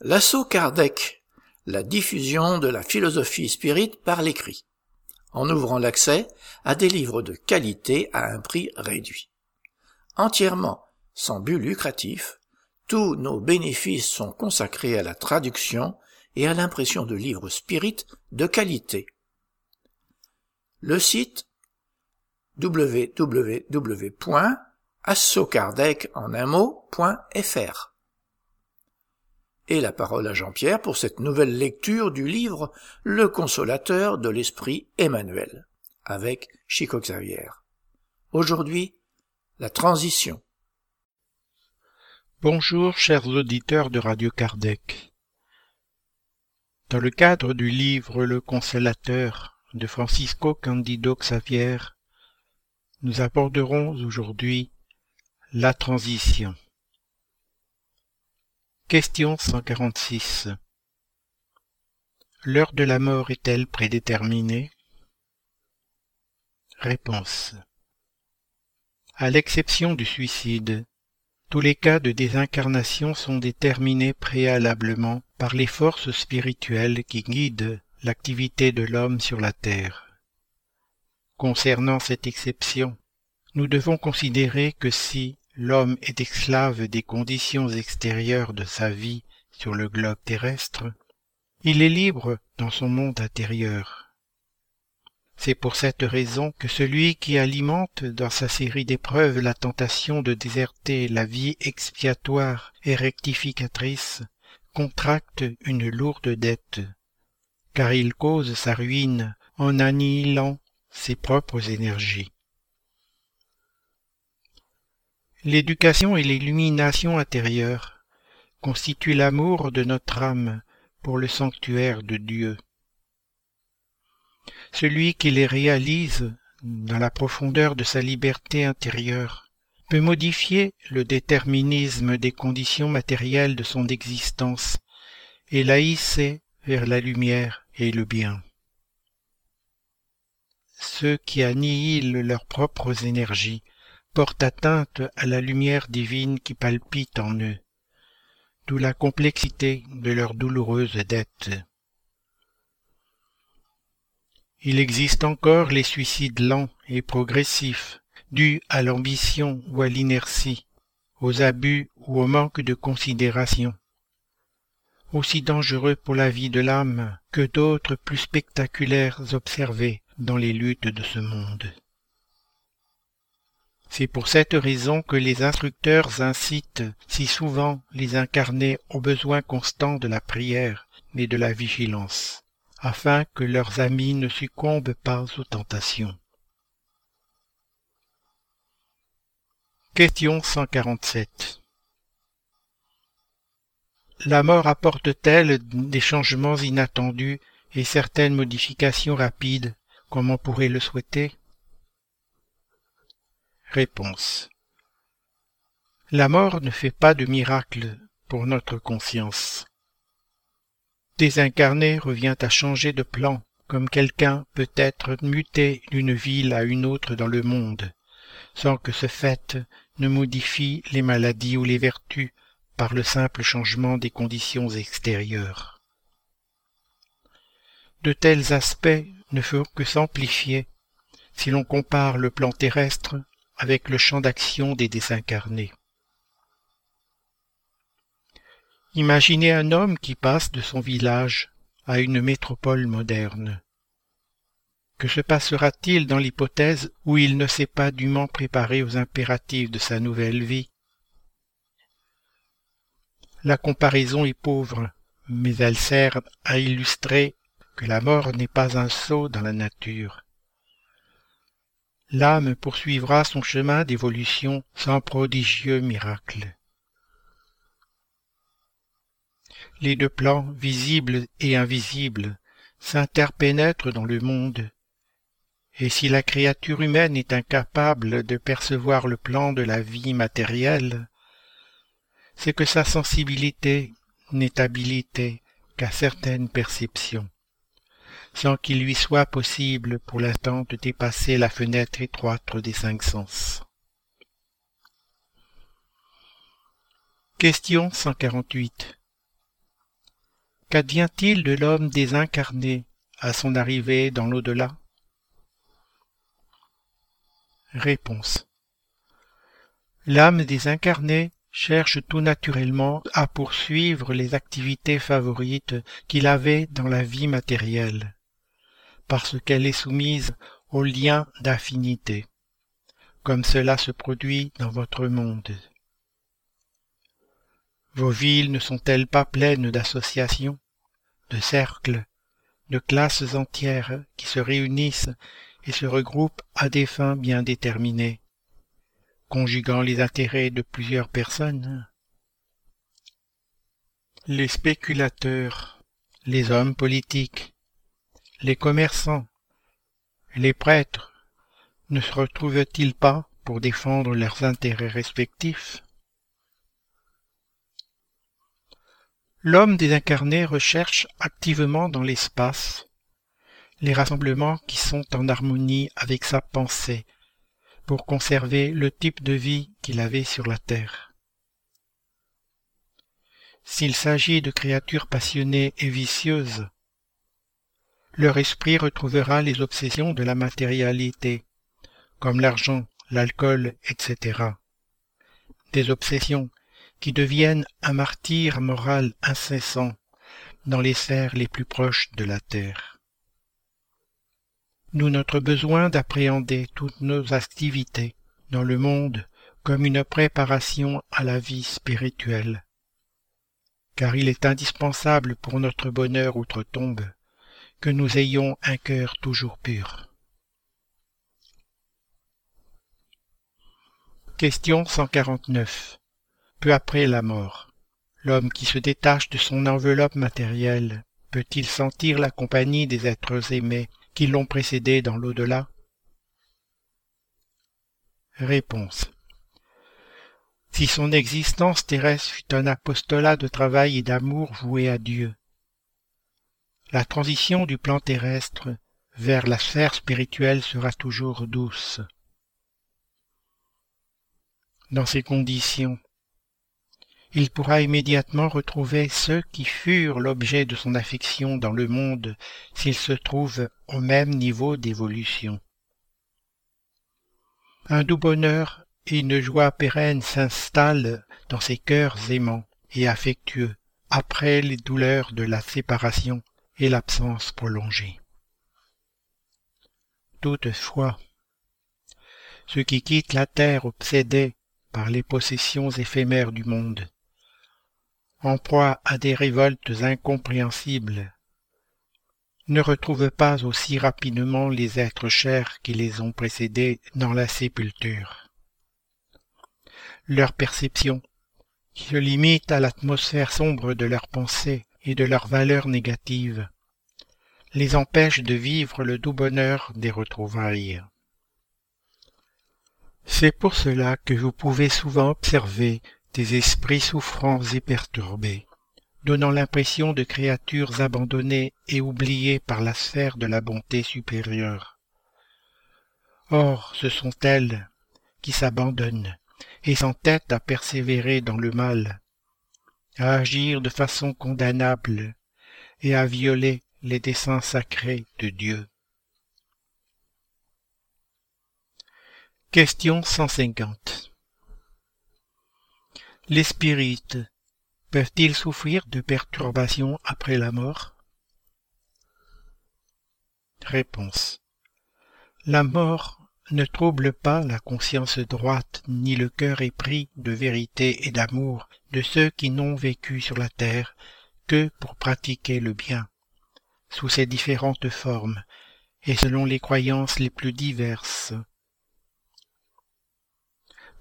L'assaut Kardec, la diffusion de la philosophie spirite par l'écrit, en ouvrant l'accès à des livres de qualité à un prix réduit. Entièrement sans but lucratif, tous nos bénéfices sont consacrés à la traduction et à l'impression de livres spirites de qualité. Le site www.assokardec en un mot.fr. Et la parole à Jean-Pierre pour cette nouvelle lecture du livre Le consolateur de l'esprit Emmanuel avec Chico Xavier. Aujourd'hui, la transition. Bonjour chers auditeurs de Radio Kardec. Dans le cadre du livre Le Consolateur de Francisco Candido Xavier, nous aborderons aujourd'hui la transition. Question 146. L'heure de la mort est-elle prédéterminée? Réponse. À l'exception du suicide, tous les cas de désincarnation sont déterminés préalablement par les forces spirituelles qui guident l'activité de l'homme sur la terre. Concernant cette exception, nous devons considérer que si l'homme est esclave des conditions extérieures de sa vie sur le globe terrestre, il est libre dans son monde intérieur. C'est pour cette raison que celui qui alimente dans sa série d'épreuves la tentation de déserter la vie expiatoire et rectificatrice contracte une lourde dette, car il cause sa ruine en annihilant ses propres énergies. L'éducation et l'illumination intérieure constituent l'amour de notre âme pour le sanctuaire de Dieu celui qui les réalise dans la profondeur de sa liberté intérieure peut modifier le déterminisme des conditions matérielles de son existence et la hisser vers la lumière et le bien. Ceux qui annihilent leurs propres énergies portent atteinte à la lumière divine qui palpite en eux, d'où la complexité de leurs douloureuses dettes. Il existe encore les suicides lents et progressifs, dus à l'ambition ou à l'inertie, aux abus ou au manque de considération. Aussi dangereux pour la vie de l'âme que d'autres plus spectaculaires observés dans les luttes de ce monde. C'est pour cette raison que les instructeurs incitent si souvent les incarnés au besoin constant de la prière et de la vigilance afin que leurs amis ne succombent pas aux tentations. Question 147 La mort apporte-t-elle des changements inattendus et certaines modifications rapides, comme on pourrait le souhaiter? Réponse La mort ne fait pas de miracle pour notre conscience désincarné revient à changer de plan, comme quelqu'un peut être muté d'une ville à une autre dans le monde, sans que ce fait ne modifie les maladies ou les vertus par le simple changement des conditions extérieures. De tels aspects ne font que s'amplifier si l'on compare le plan terrestre avec le champ d'action des désincarnés. Imaginez un homme qui passe de son village à une métropole moderne. Que se passera-t-il dans l'hypothèse où il ne s'est pas dûment préparé aux impératifs de sa nouvelle vie? La comparaison est pauvre, mais elle sert à illustrer que la mort n'est pas un saut dans la nature. L'âme poursuivra son chemin d'évolution sans prodigieux miracle. les deux plans, visibles et invisibles, s'interpénètrent dans le monde. Et si la créature humaine est incapable de percevoir le plan de la vie matérielle, c'est que sa sensibilité n'est habilitée qu'à certaines perceptions, sans qu'il lui soit possible pour l'instant de dépasser la fenêtre étroite des cinq sens. Question 148 Qu'advient-il de l'homme désincarné à son arrivée dans l'au-delà? Réponse. L'âme désincarnée cherche tout naturellement à poursuivre les activités favorites qu'il avait dans la vie matérielle, parce qu'elle est soumise aux liens d'affinité, comme cela se produit dans votre monde. Vos villes ne sont-elles pas pleines d'associations, de cercles, de classes entières qui se réunissent et se regroupent à des fins bien déterminées conjuguant les intérêts de plusieurs personnes? Les spéculateurs, les hommes politiques, les commerçants, les prêtres ne se retrouvent-ils pas pour défendre leurs intérêts respectifs? L'homme désincarné recherche activement dans l'espace les rassemblements qui sont en harmonie avec sa pensée pour conserver le type de vie qu'il avait sur la terre. S'il s'agit de créatures passionnées et vicieuses, leur esprit retrouvera les obsessions de la matérialité, comme l'argent, l'alcool, etc. Des obsessions qui deviennent un martyr moral incessant dans les sphères les plus proches de la terre nous notre besoin d'appréhender toutes nos activités dans le monde comme une préparation à la vie spirituelle. Car il est indispensable pour notre bonheur outre-tombe que nous ayons un cœur toujours pur. Question 149. Peu après la mort, l'homme qui se détache de son enveloppe matérielle peut-il sentir la compagnie des êtres aimés qui l'ont précédé dans l'au-delà? Réponse. Si son existence terrestre fut un apostolat de travail et d'amour voué à Dieu, la transition du plan terrestre vers la sphère spirituelle sera toujours douce. Dans ces conditions, il pourra immédiatement retrouver ceux qui furent l'objet de son affection dans le monde s'il se trouve au même niveau d'évolution. Un doux bonheur et une joie pérenne s'installent dans ces cœurs aimants et affectueux après les douleurs de la séparation et l'absence prolongée. Toutefois, ceux qui quittent la terre obsédés par les possessions éphémères du monde en proie à des révoltes incompréhensibles, ne retrouvent pas aussi rapidement les êtres chers qui les ont précédés dans la sépulture. Leur perception, qui se limite à l'atmosphère sombre de leurs pensées et de leurs valeurs négatives, les empêche de vivre le doux bonheur des retrouvailles. C'est pour cela que vous pouvez souvent observer des esprits souffrants et perturbés, donnant l'impression de créatures abandonnées et oubliées par la sphère de la bonté supérieure. Or, ce sont elles qui s'abandonnent et s'entêtent à persévérer dans le mal, à agir de façon condamnable et à violer les desseins sacrés de Dieu. Question 150 les spirites peuvent-ils souffrir de perturbations après la mort? Réponse. La mort ne trouble pas la conscience droite ni le cœur épris de vérité et d'amour de ceux qui n'ont vécu sur la terre que pour pratiquer le bien, sous ses différentes formes et selon les croyances les plus diverses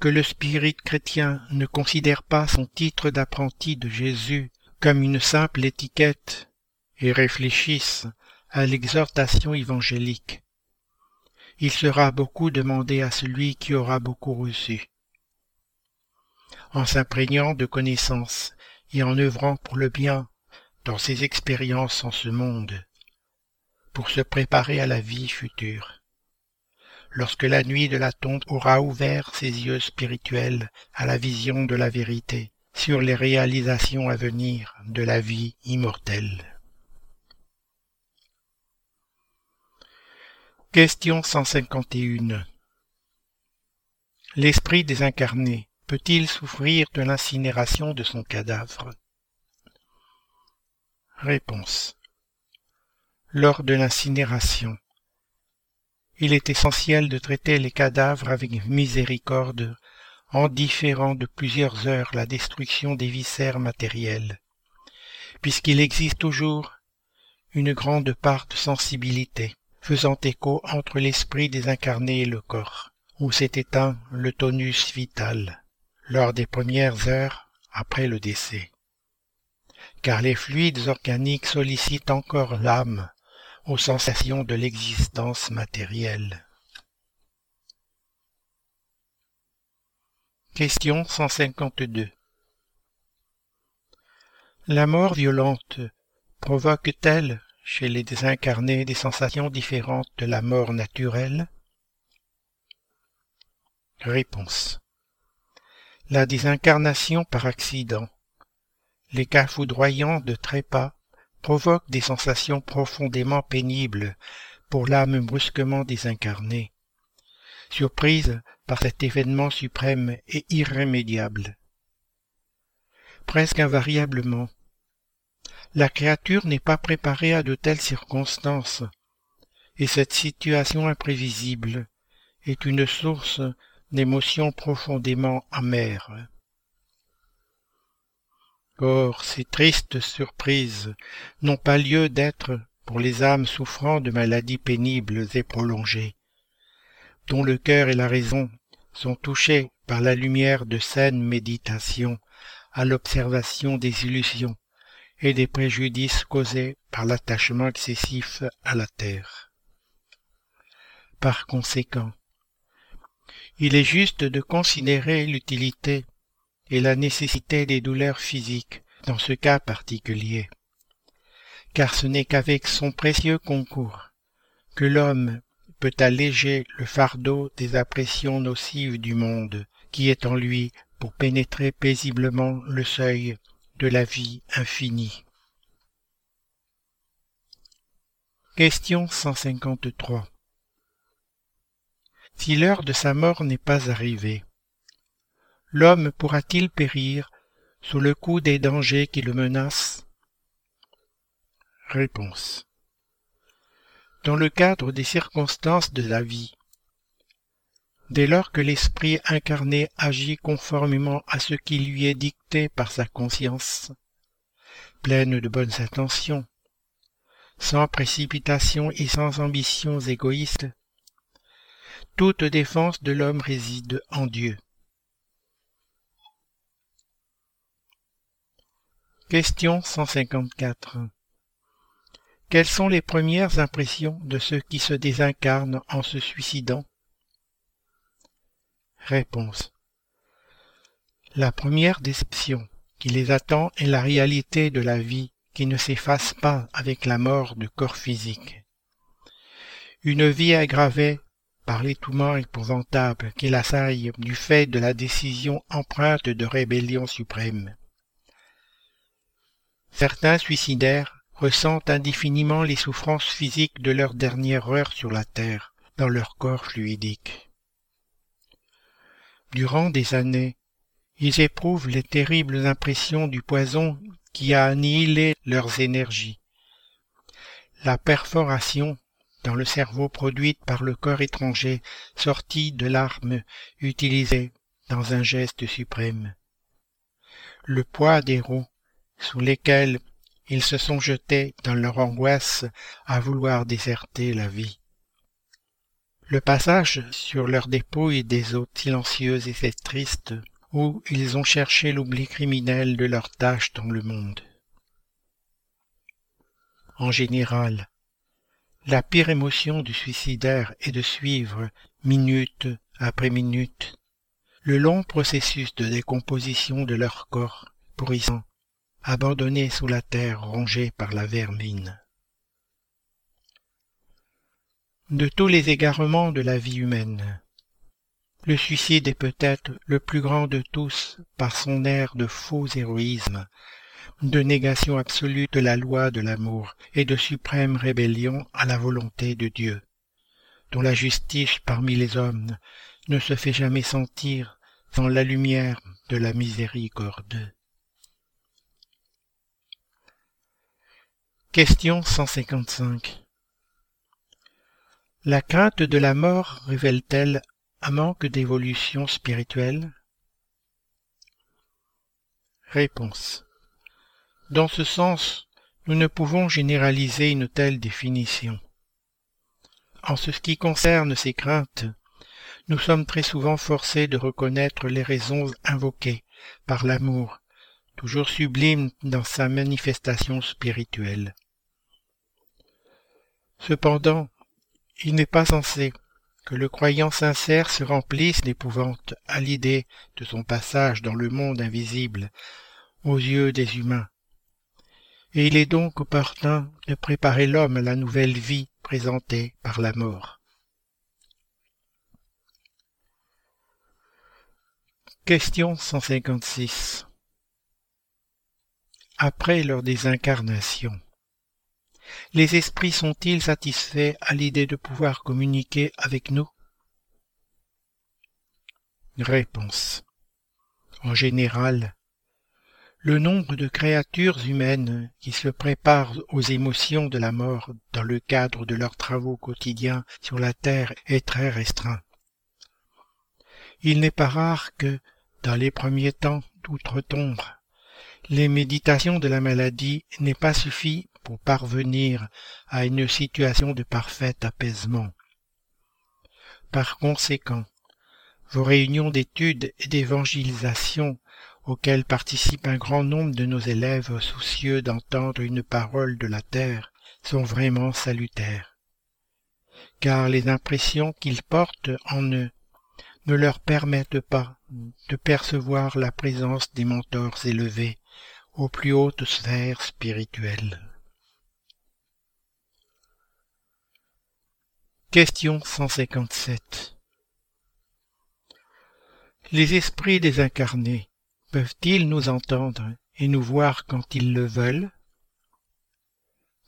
que le spirit chrétien ne considère pas son titre d'apprenti de Jésus comme une simple étiquette et réfléchisse à l'exhortation évangélique. Il sera beaucoup demandé à celui qui aura beaucoup reçu. en s'imprégnant de connaissances et en œuvrant pour le bien dans ses expériences en ce monde, pour se préparer à la vie future. Lorsque la nuit de la tombe aura ouvert ses yeux spirituels à la vision de la vérité sur les réalisations à venir de la vie immortelle. Question 151 L'esprit désincarné peut-il souffrir de l'incinération de son cadavre? Réponse. Lors de l'incinération, il est essentiel de traiter les cadavres avec miséricorde en différant de plusieurs heures la destruction des viscères matériels, puisqu'il existe toujours une grande part de sensibilité faisant écho entre l'esprit désincarné et le corps, où s'est éteint le tonus vital lors des premières heures après le décès car les fluides organiques sollicitent encore l'âme aux sensations de l'existence matérielle. Question 152 La mort violente provoque-t-elle chez les désincarnés des sensations différentes de la mort naturelle? Réponse. La désincarnation par accident les cas foudroyants de trépas provoquent des sensations profondément pénibles pour l'âme brusquement désincarnée, surprise par cet événement suprême et irrémédiable. Presque invariablement, la créature n'est pas préparée à de telles circonstances, et cette situation imprévisible est une source d'émotions profondément amères. Or, ces tristes surprises n'ont pas lieu d'être pour les âmes souffrant de maladies pénibles et prolongées, dont le cœur et la raison sont touchés par la lumière de saines méditations à l'observation des illusions et des préjudices causés par l'attachement excessif à la terre. Par conséquent, il est juste de considérer l'utilité et la nécessité des douleurs physiques dans ce cas particulier. Car ce n'est qu'avec son précieux concours que l'homme peut alléger le fardeau des impressions nocives du monde qui est en lui pour pénétrer paisiblement le seuil de la vie infinie. Question 153 Si l'heure de sa mort n'est pas arrivée, l'homme pourra-t-il périr sous le coup des dangers qui le menacent? Réponse. Dans le cadre des circonstances de la vie, dès lors que l'esprit incarné agit conformément à ce qui lui est dicté par sa conscience, pleine de bonnes intentions, sans précipitation et sans ambitions égoïstes, toute défense de l'homme réside en Dieu. Question 154. Quelles sont les premières impressions de ceux qui se désincarnent en se suicidant? Réponse. La première déception qui les attend est la réalité de la vie qui ne s'efface pas avec la mort du corps physique. Une vie aggravée par les tourments épouvantables qui l'assaillent du fait de la décision empreinte de rébellion suprême. Certains suicidaires ressentent indéfiniment les souffrances physiques de leur dernière heure sur la terre, dans leur corps fluidique. Durant des années, ils éprouvent les terribles impressions du poison qui a annihilé leurs énergies. La perforation dans le cerveau produite par le corps étranger sorti de l'arme utilisée dans un geste suprême. Le poids des roues sous lesquels ils se sont jetés dans leur angoisse à vouloir déserter la vie. Le passage sur leurs dépouilles des eaux silencieuses et tristes, où ils ont cherché l'oubli criminel de leurs tâches dans le monde. En général, la pire émotion du suicidaire est de suivre, minute après minute, le long processus de décomposition de leur corps pourrissant, abandonnés sous la terre rongés par la vermine. De tous les égarements de la vie humaine, le suicide est peut-être le plus grand de tous par son air de faux héroïsme, de négation absolue de la loi de l'amour et de suprême rébellion à la volonté de Dieu, dont la justice parmi les hommes ne se fait jamais sentir dans la lumière de la miséricorde. Question 155 La crainte de la mort révèle-t-elle un manque d'évolution spirituelle? Réponse Dans ce sens, nous ne pouvons généraliser une telle définition. En ce qui concerne ces craintes, nous sommes très souvent forcés de reconnaître les raisons invoquées par l'amour, toujours sublime dans sa manifestation spirituelle. Cependant, il n'est pas censé que le croyant sincère se remplisse d'épouvante à l'idée de son passage dans le monde invisible aux yeux des humains. Et il est donc opportun de préparer l'homme à la nouvelle vie présentée par la mort. Question 156 Après leur désincarnation, les esprits sont-ils satisfaits à l'idée de pouvoir communiquer avec nous? Réponse En général, le nombre de créatures humaines qui se préparent aux émotions de la mort dans le cadre de leurs travaux quotidiens sur la terre est très restreint. Il n'est pas rare que, dans les premiers temps d'outre-tombe, les méditations de la maladie n'aient pas suffi parvenir à une situation de parfait apaisement. Par conséquent, vos réunions d'études et d'évangélisation auxquelles participe un grand nombre de nos élèves soucieux d'entendre une parole de la terre sont vraiment salutaires, car les impressions qu'ils portent en eux ne leur permettent pas de percevoir la présence des mentors élevés aux plus hautes sphères spirituelles. Question 157 Les esprits désincarnés peuvent-ils nous entendre et nous voir quand ils le veulent?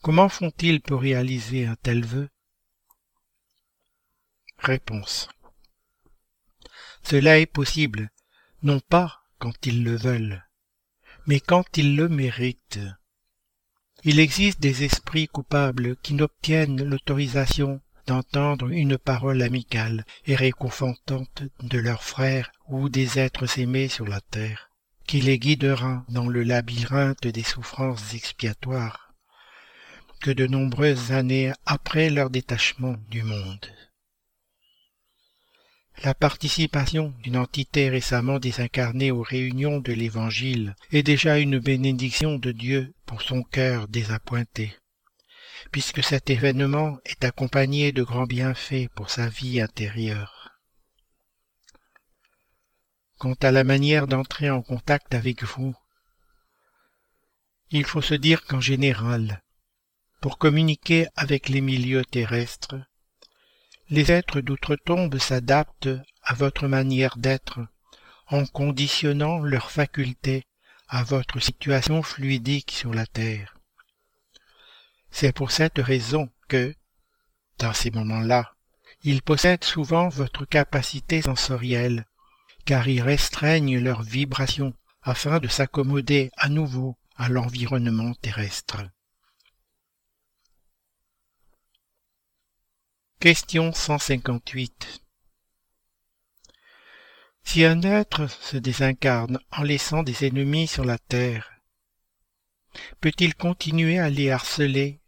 Comment font-ils pour réaliser un tel vœu? Réponse. Cela est possible, non pas quand ils le veulent, mais quand ils le méritent. Il existe des esprits coupables qui n'obtiennent l'autorisation d'entendre une parole amicale et réconfortante de leurs frères ou des êtres aimés sur la terre, qui les guidera dans le labyrinthe des souffrances expiatoires, que de nombreuses années après leur détachement du monde. La participation d'une entité récemment désincarnée aux réunions de l'Évangile est déjà une bénédiction de Dieu pour son cœur désappointé, puisque cet événement est accompagné de grands bienfaits pour sa vie intérieure. Quant à la manière d'entrer en contact avec vous, il faut se dire qu'en général, pour communiquer avec les milieux terrestres, les êtres d'outre-tombe s'adaptent à votre manière d'être en conditionnant leurs facultés à votre situation fluidique sur la Terre. C'est pour cette raison que, dans ces moments-là, ils possèdent souvent votre capacité sensorielle, car ils restreignent leurs vibrations afin de s'accommoder à nouveau à l'environnement terrestre. Question 158 Si un être se désincarne en laissant des ennemis sur la terre, peut-il continuer à les harceler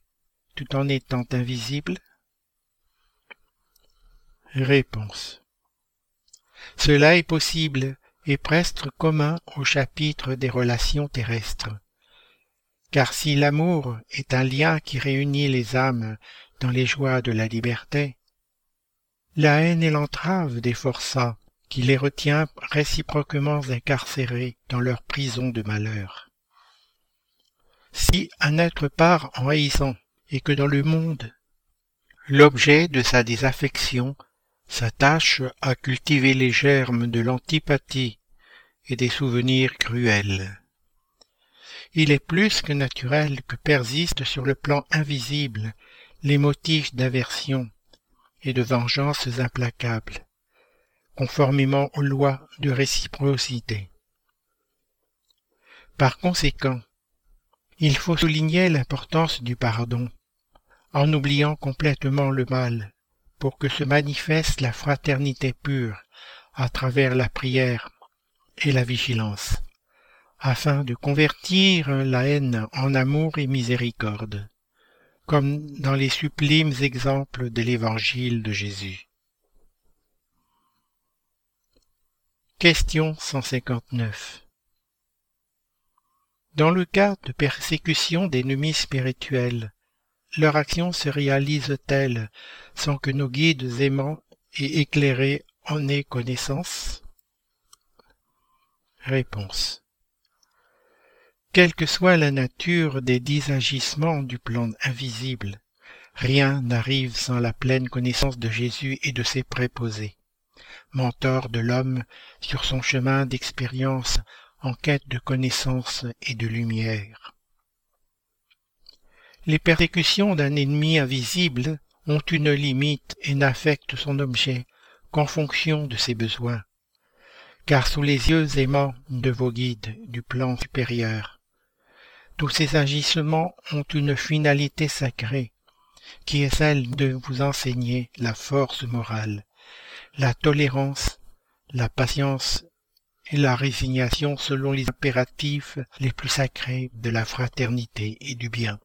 tout en étant invisible? Réponse Cela est possible et presque commun au chapitre des relations terrestres. Car si l'amour est un lien qui réunit les âmes dans les joies de la liberté. La haine est l'entrave des forçats qui les retient réciproquement incarcérés dans leur prison de malheur. Si un être part en haïssant et que dans le monde, l'objet de sa désaffection s'attache à cultiver les germes de l'antipathie et des souvenirs cruels. Il est plus que naturel que persistent sur le plan invisible les motifs d'aversion et de vengeances implacables, conformément aux lois de réciprocité. Par conséquent, il faut souligner l'importance du pardon, en oubliant complètement le mal, pour que se manifeste la fraternité pure à travers la prière et la vigilance, afin de convertir la haine en amour et miséricorde, comme dans les sublimes exemples de l'évangile de Jésus. Question 159 Dans le cas de persécution d'ennemis spirituels, leur action se réalise-t-elle sans que nos guides aimants et éclairés en aient connaissance? Réponse. Quelle que soit la nature des dix agissements du plan invisible, rien n'arrive sans la pleine connaissance de Jésus et de ses préposés, mentor de l'homme sur son chemin d'expérience en quête de connaissance et de lumière. Les persécutions d'un ennemi invisible ont une limite et n'affectent son objet qu'en fonction de ses besoins car sous les yeux aimants de vos guides du plan supérieur, tous ces agissements ont une finalité sacrée, qui est celle de vous enseigner la force morale, la tolérance, la patience et la résignation selon les impératifs les plus sacrés de la fraternité et du bien.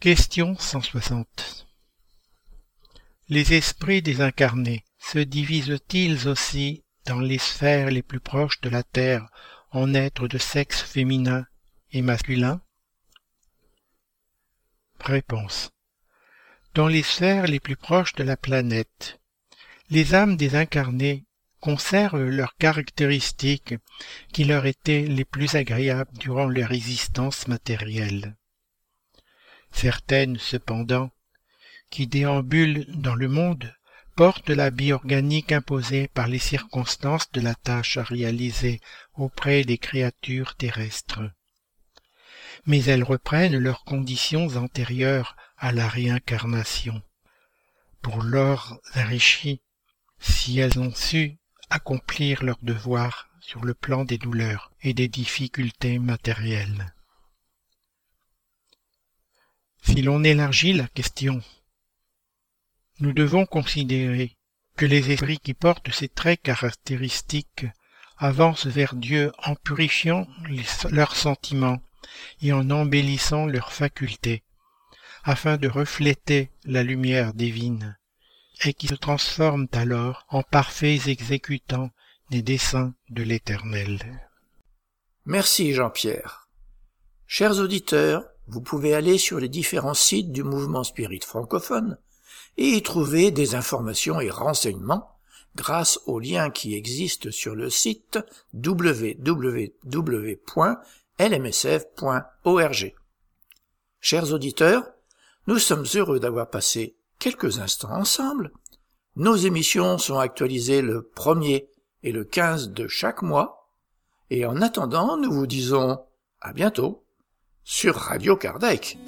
Question 160 les esprits désincarnés se divisent-ils aussi dans les sphères les plus proches de la Terre en êtres de sexe féminin et masculin? Réponse. Dans les sphères les plus proches de la planète, les âmes désincarnées conservent leurs caractéristiques qui leur étaient les plus agréables durant leur existence matérielle. Certaines, cependant, qui déambule dans le monde porte la organique imposée par les circonstances de la tâche à réaliser auprès des créatures terrestres. Mais elles reprennent leurs conditions antérieures à la réincarnation, pour leur enrichir si elles ont su accomplir leur devoir sur le plan des douleurs et des difficultés matérielles. Si l'on élargit la question nous devons considérer que les esprits qui portent ces traits caractéristiques avancent vers Dieu en purifiant leurs sentiments et en embellissant leurs facultés, afin de refléter la lumière divine, et qui se transforment alors en parfaits exécutants des desseins de l'Éternel. Merci Jean-Pierre. Chers auditeurs, vous pouvez aller sur les différents sites du mouvement spirit francophone et y trouver des informations et renseignements grâce aux liens qui existent sur le site www.lmsf.org. Chers auditeurs, nous sommes heureux d'avoir passé quelques instants ensemble. Nos émissions sont actualisées le 1er et le 15 de chaque mois, et en attendant, nous vous disons à bientôt sur Radio Kardec.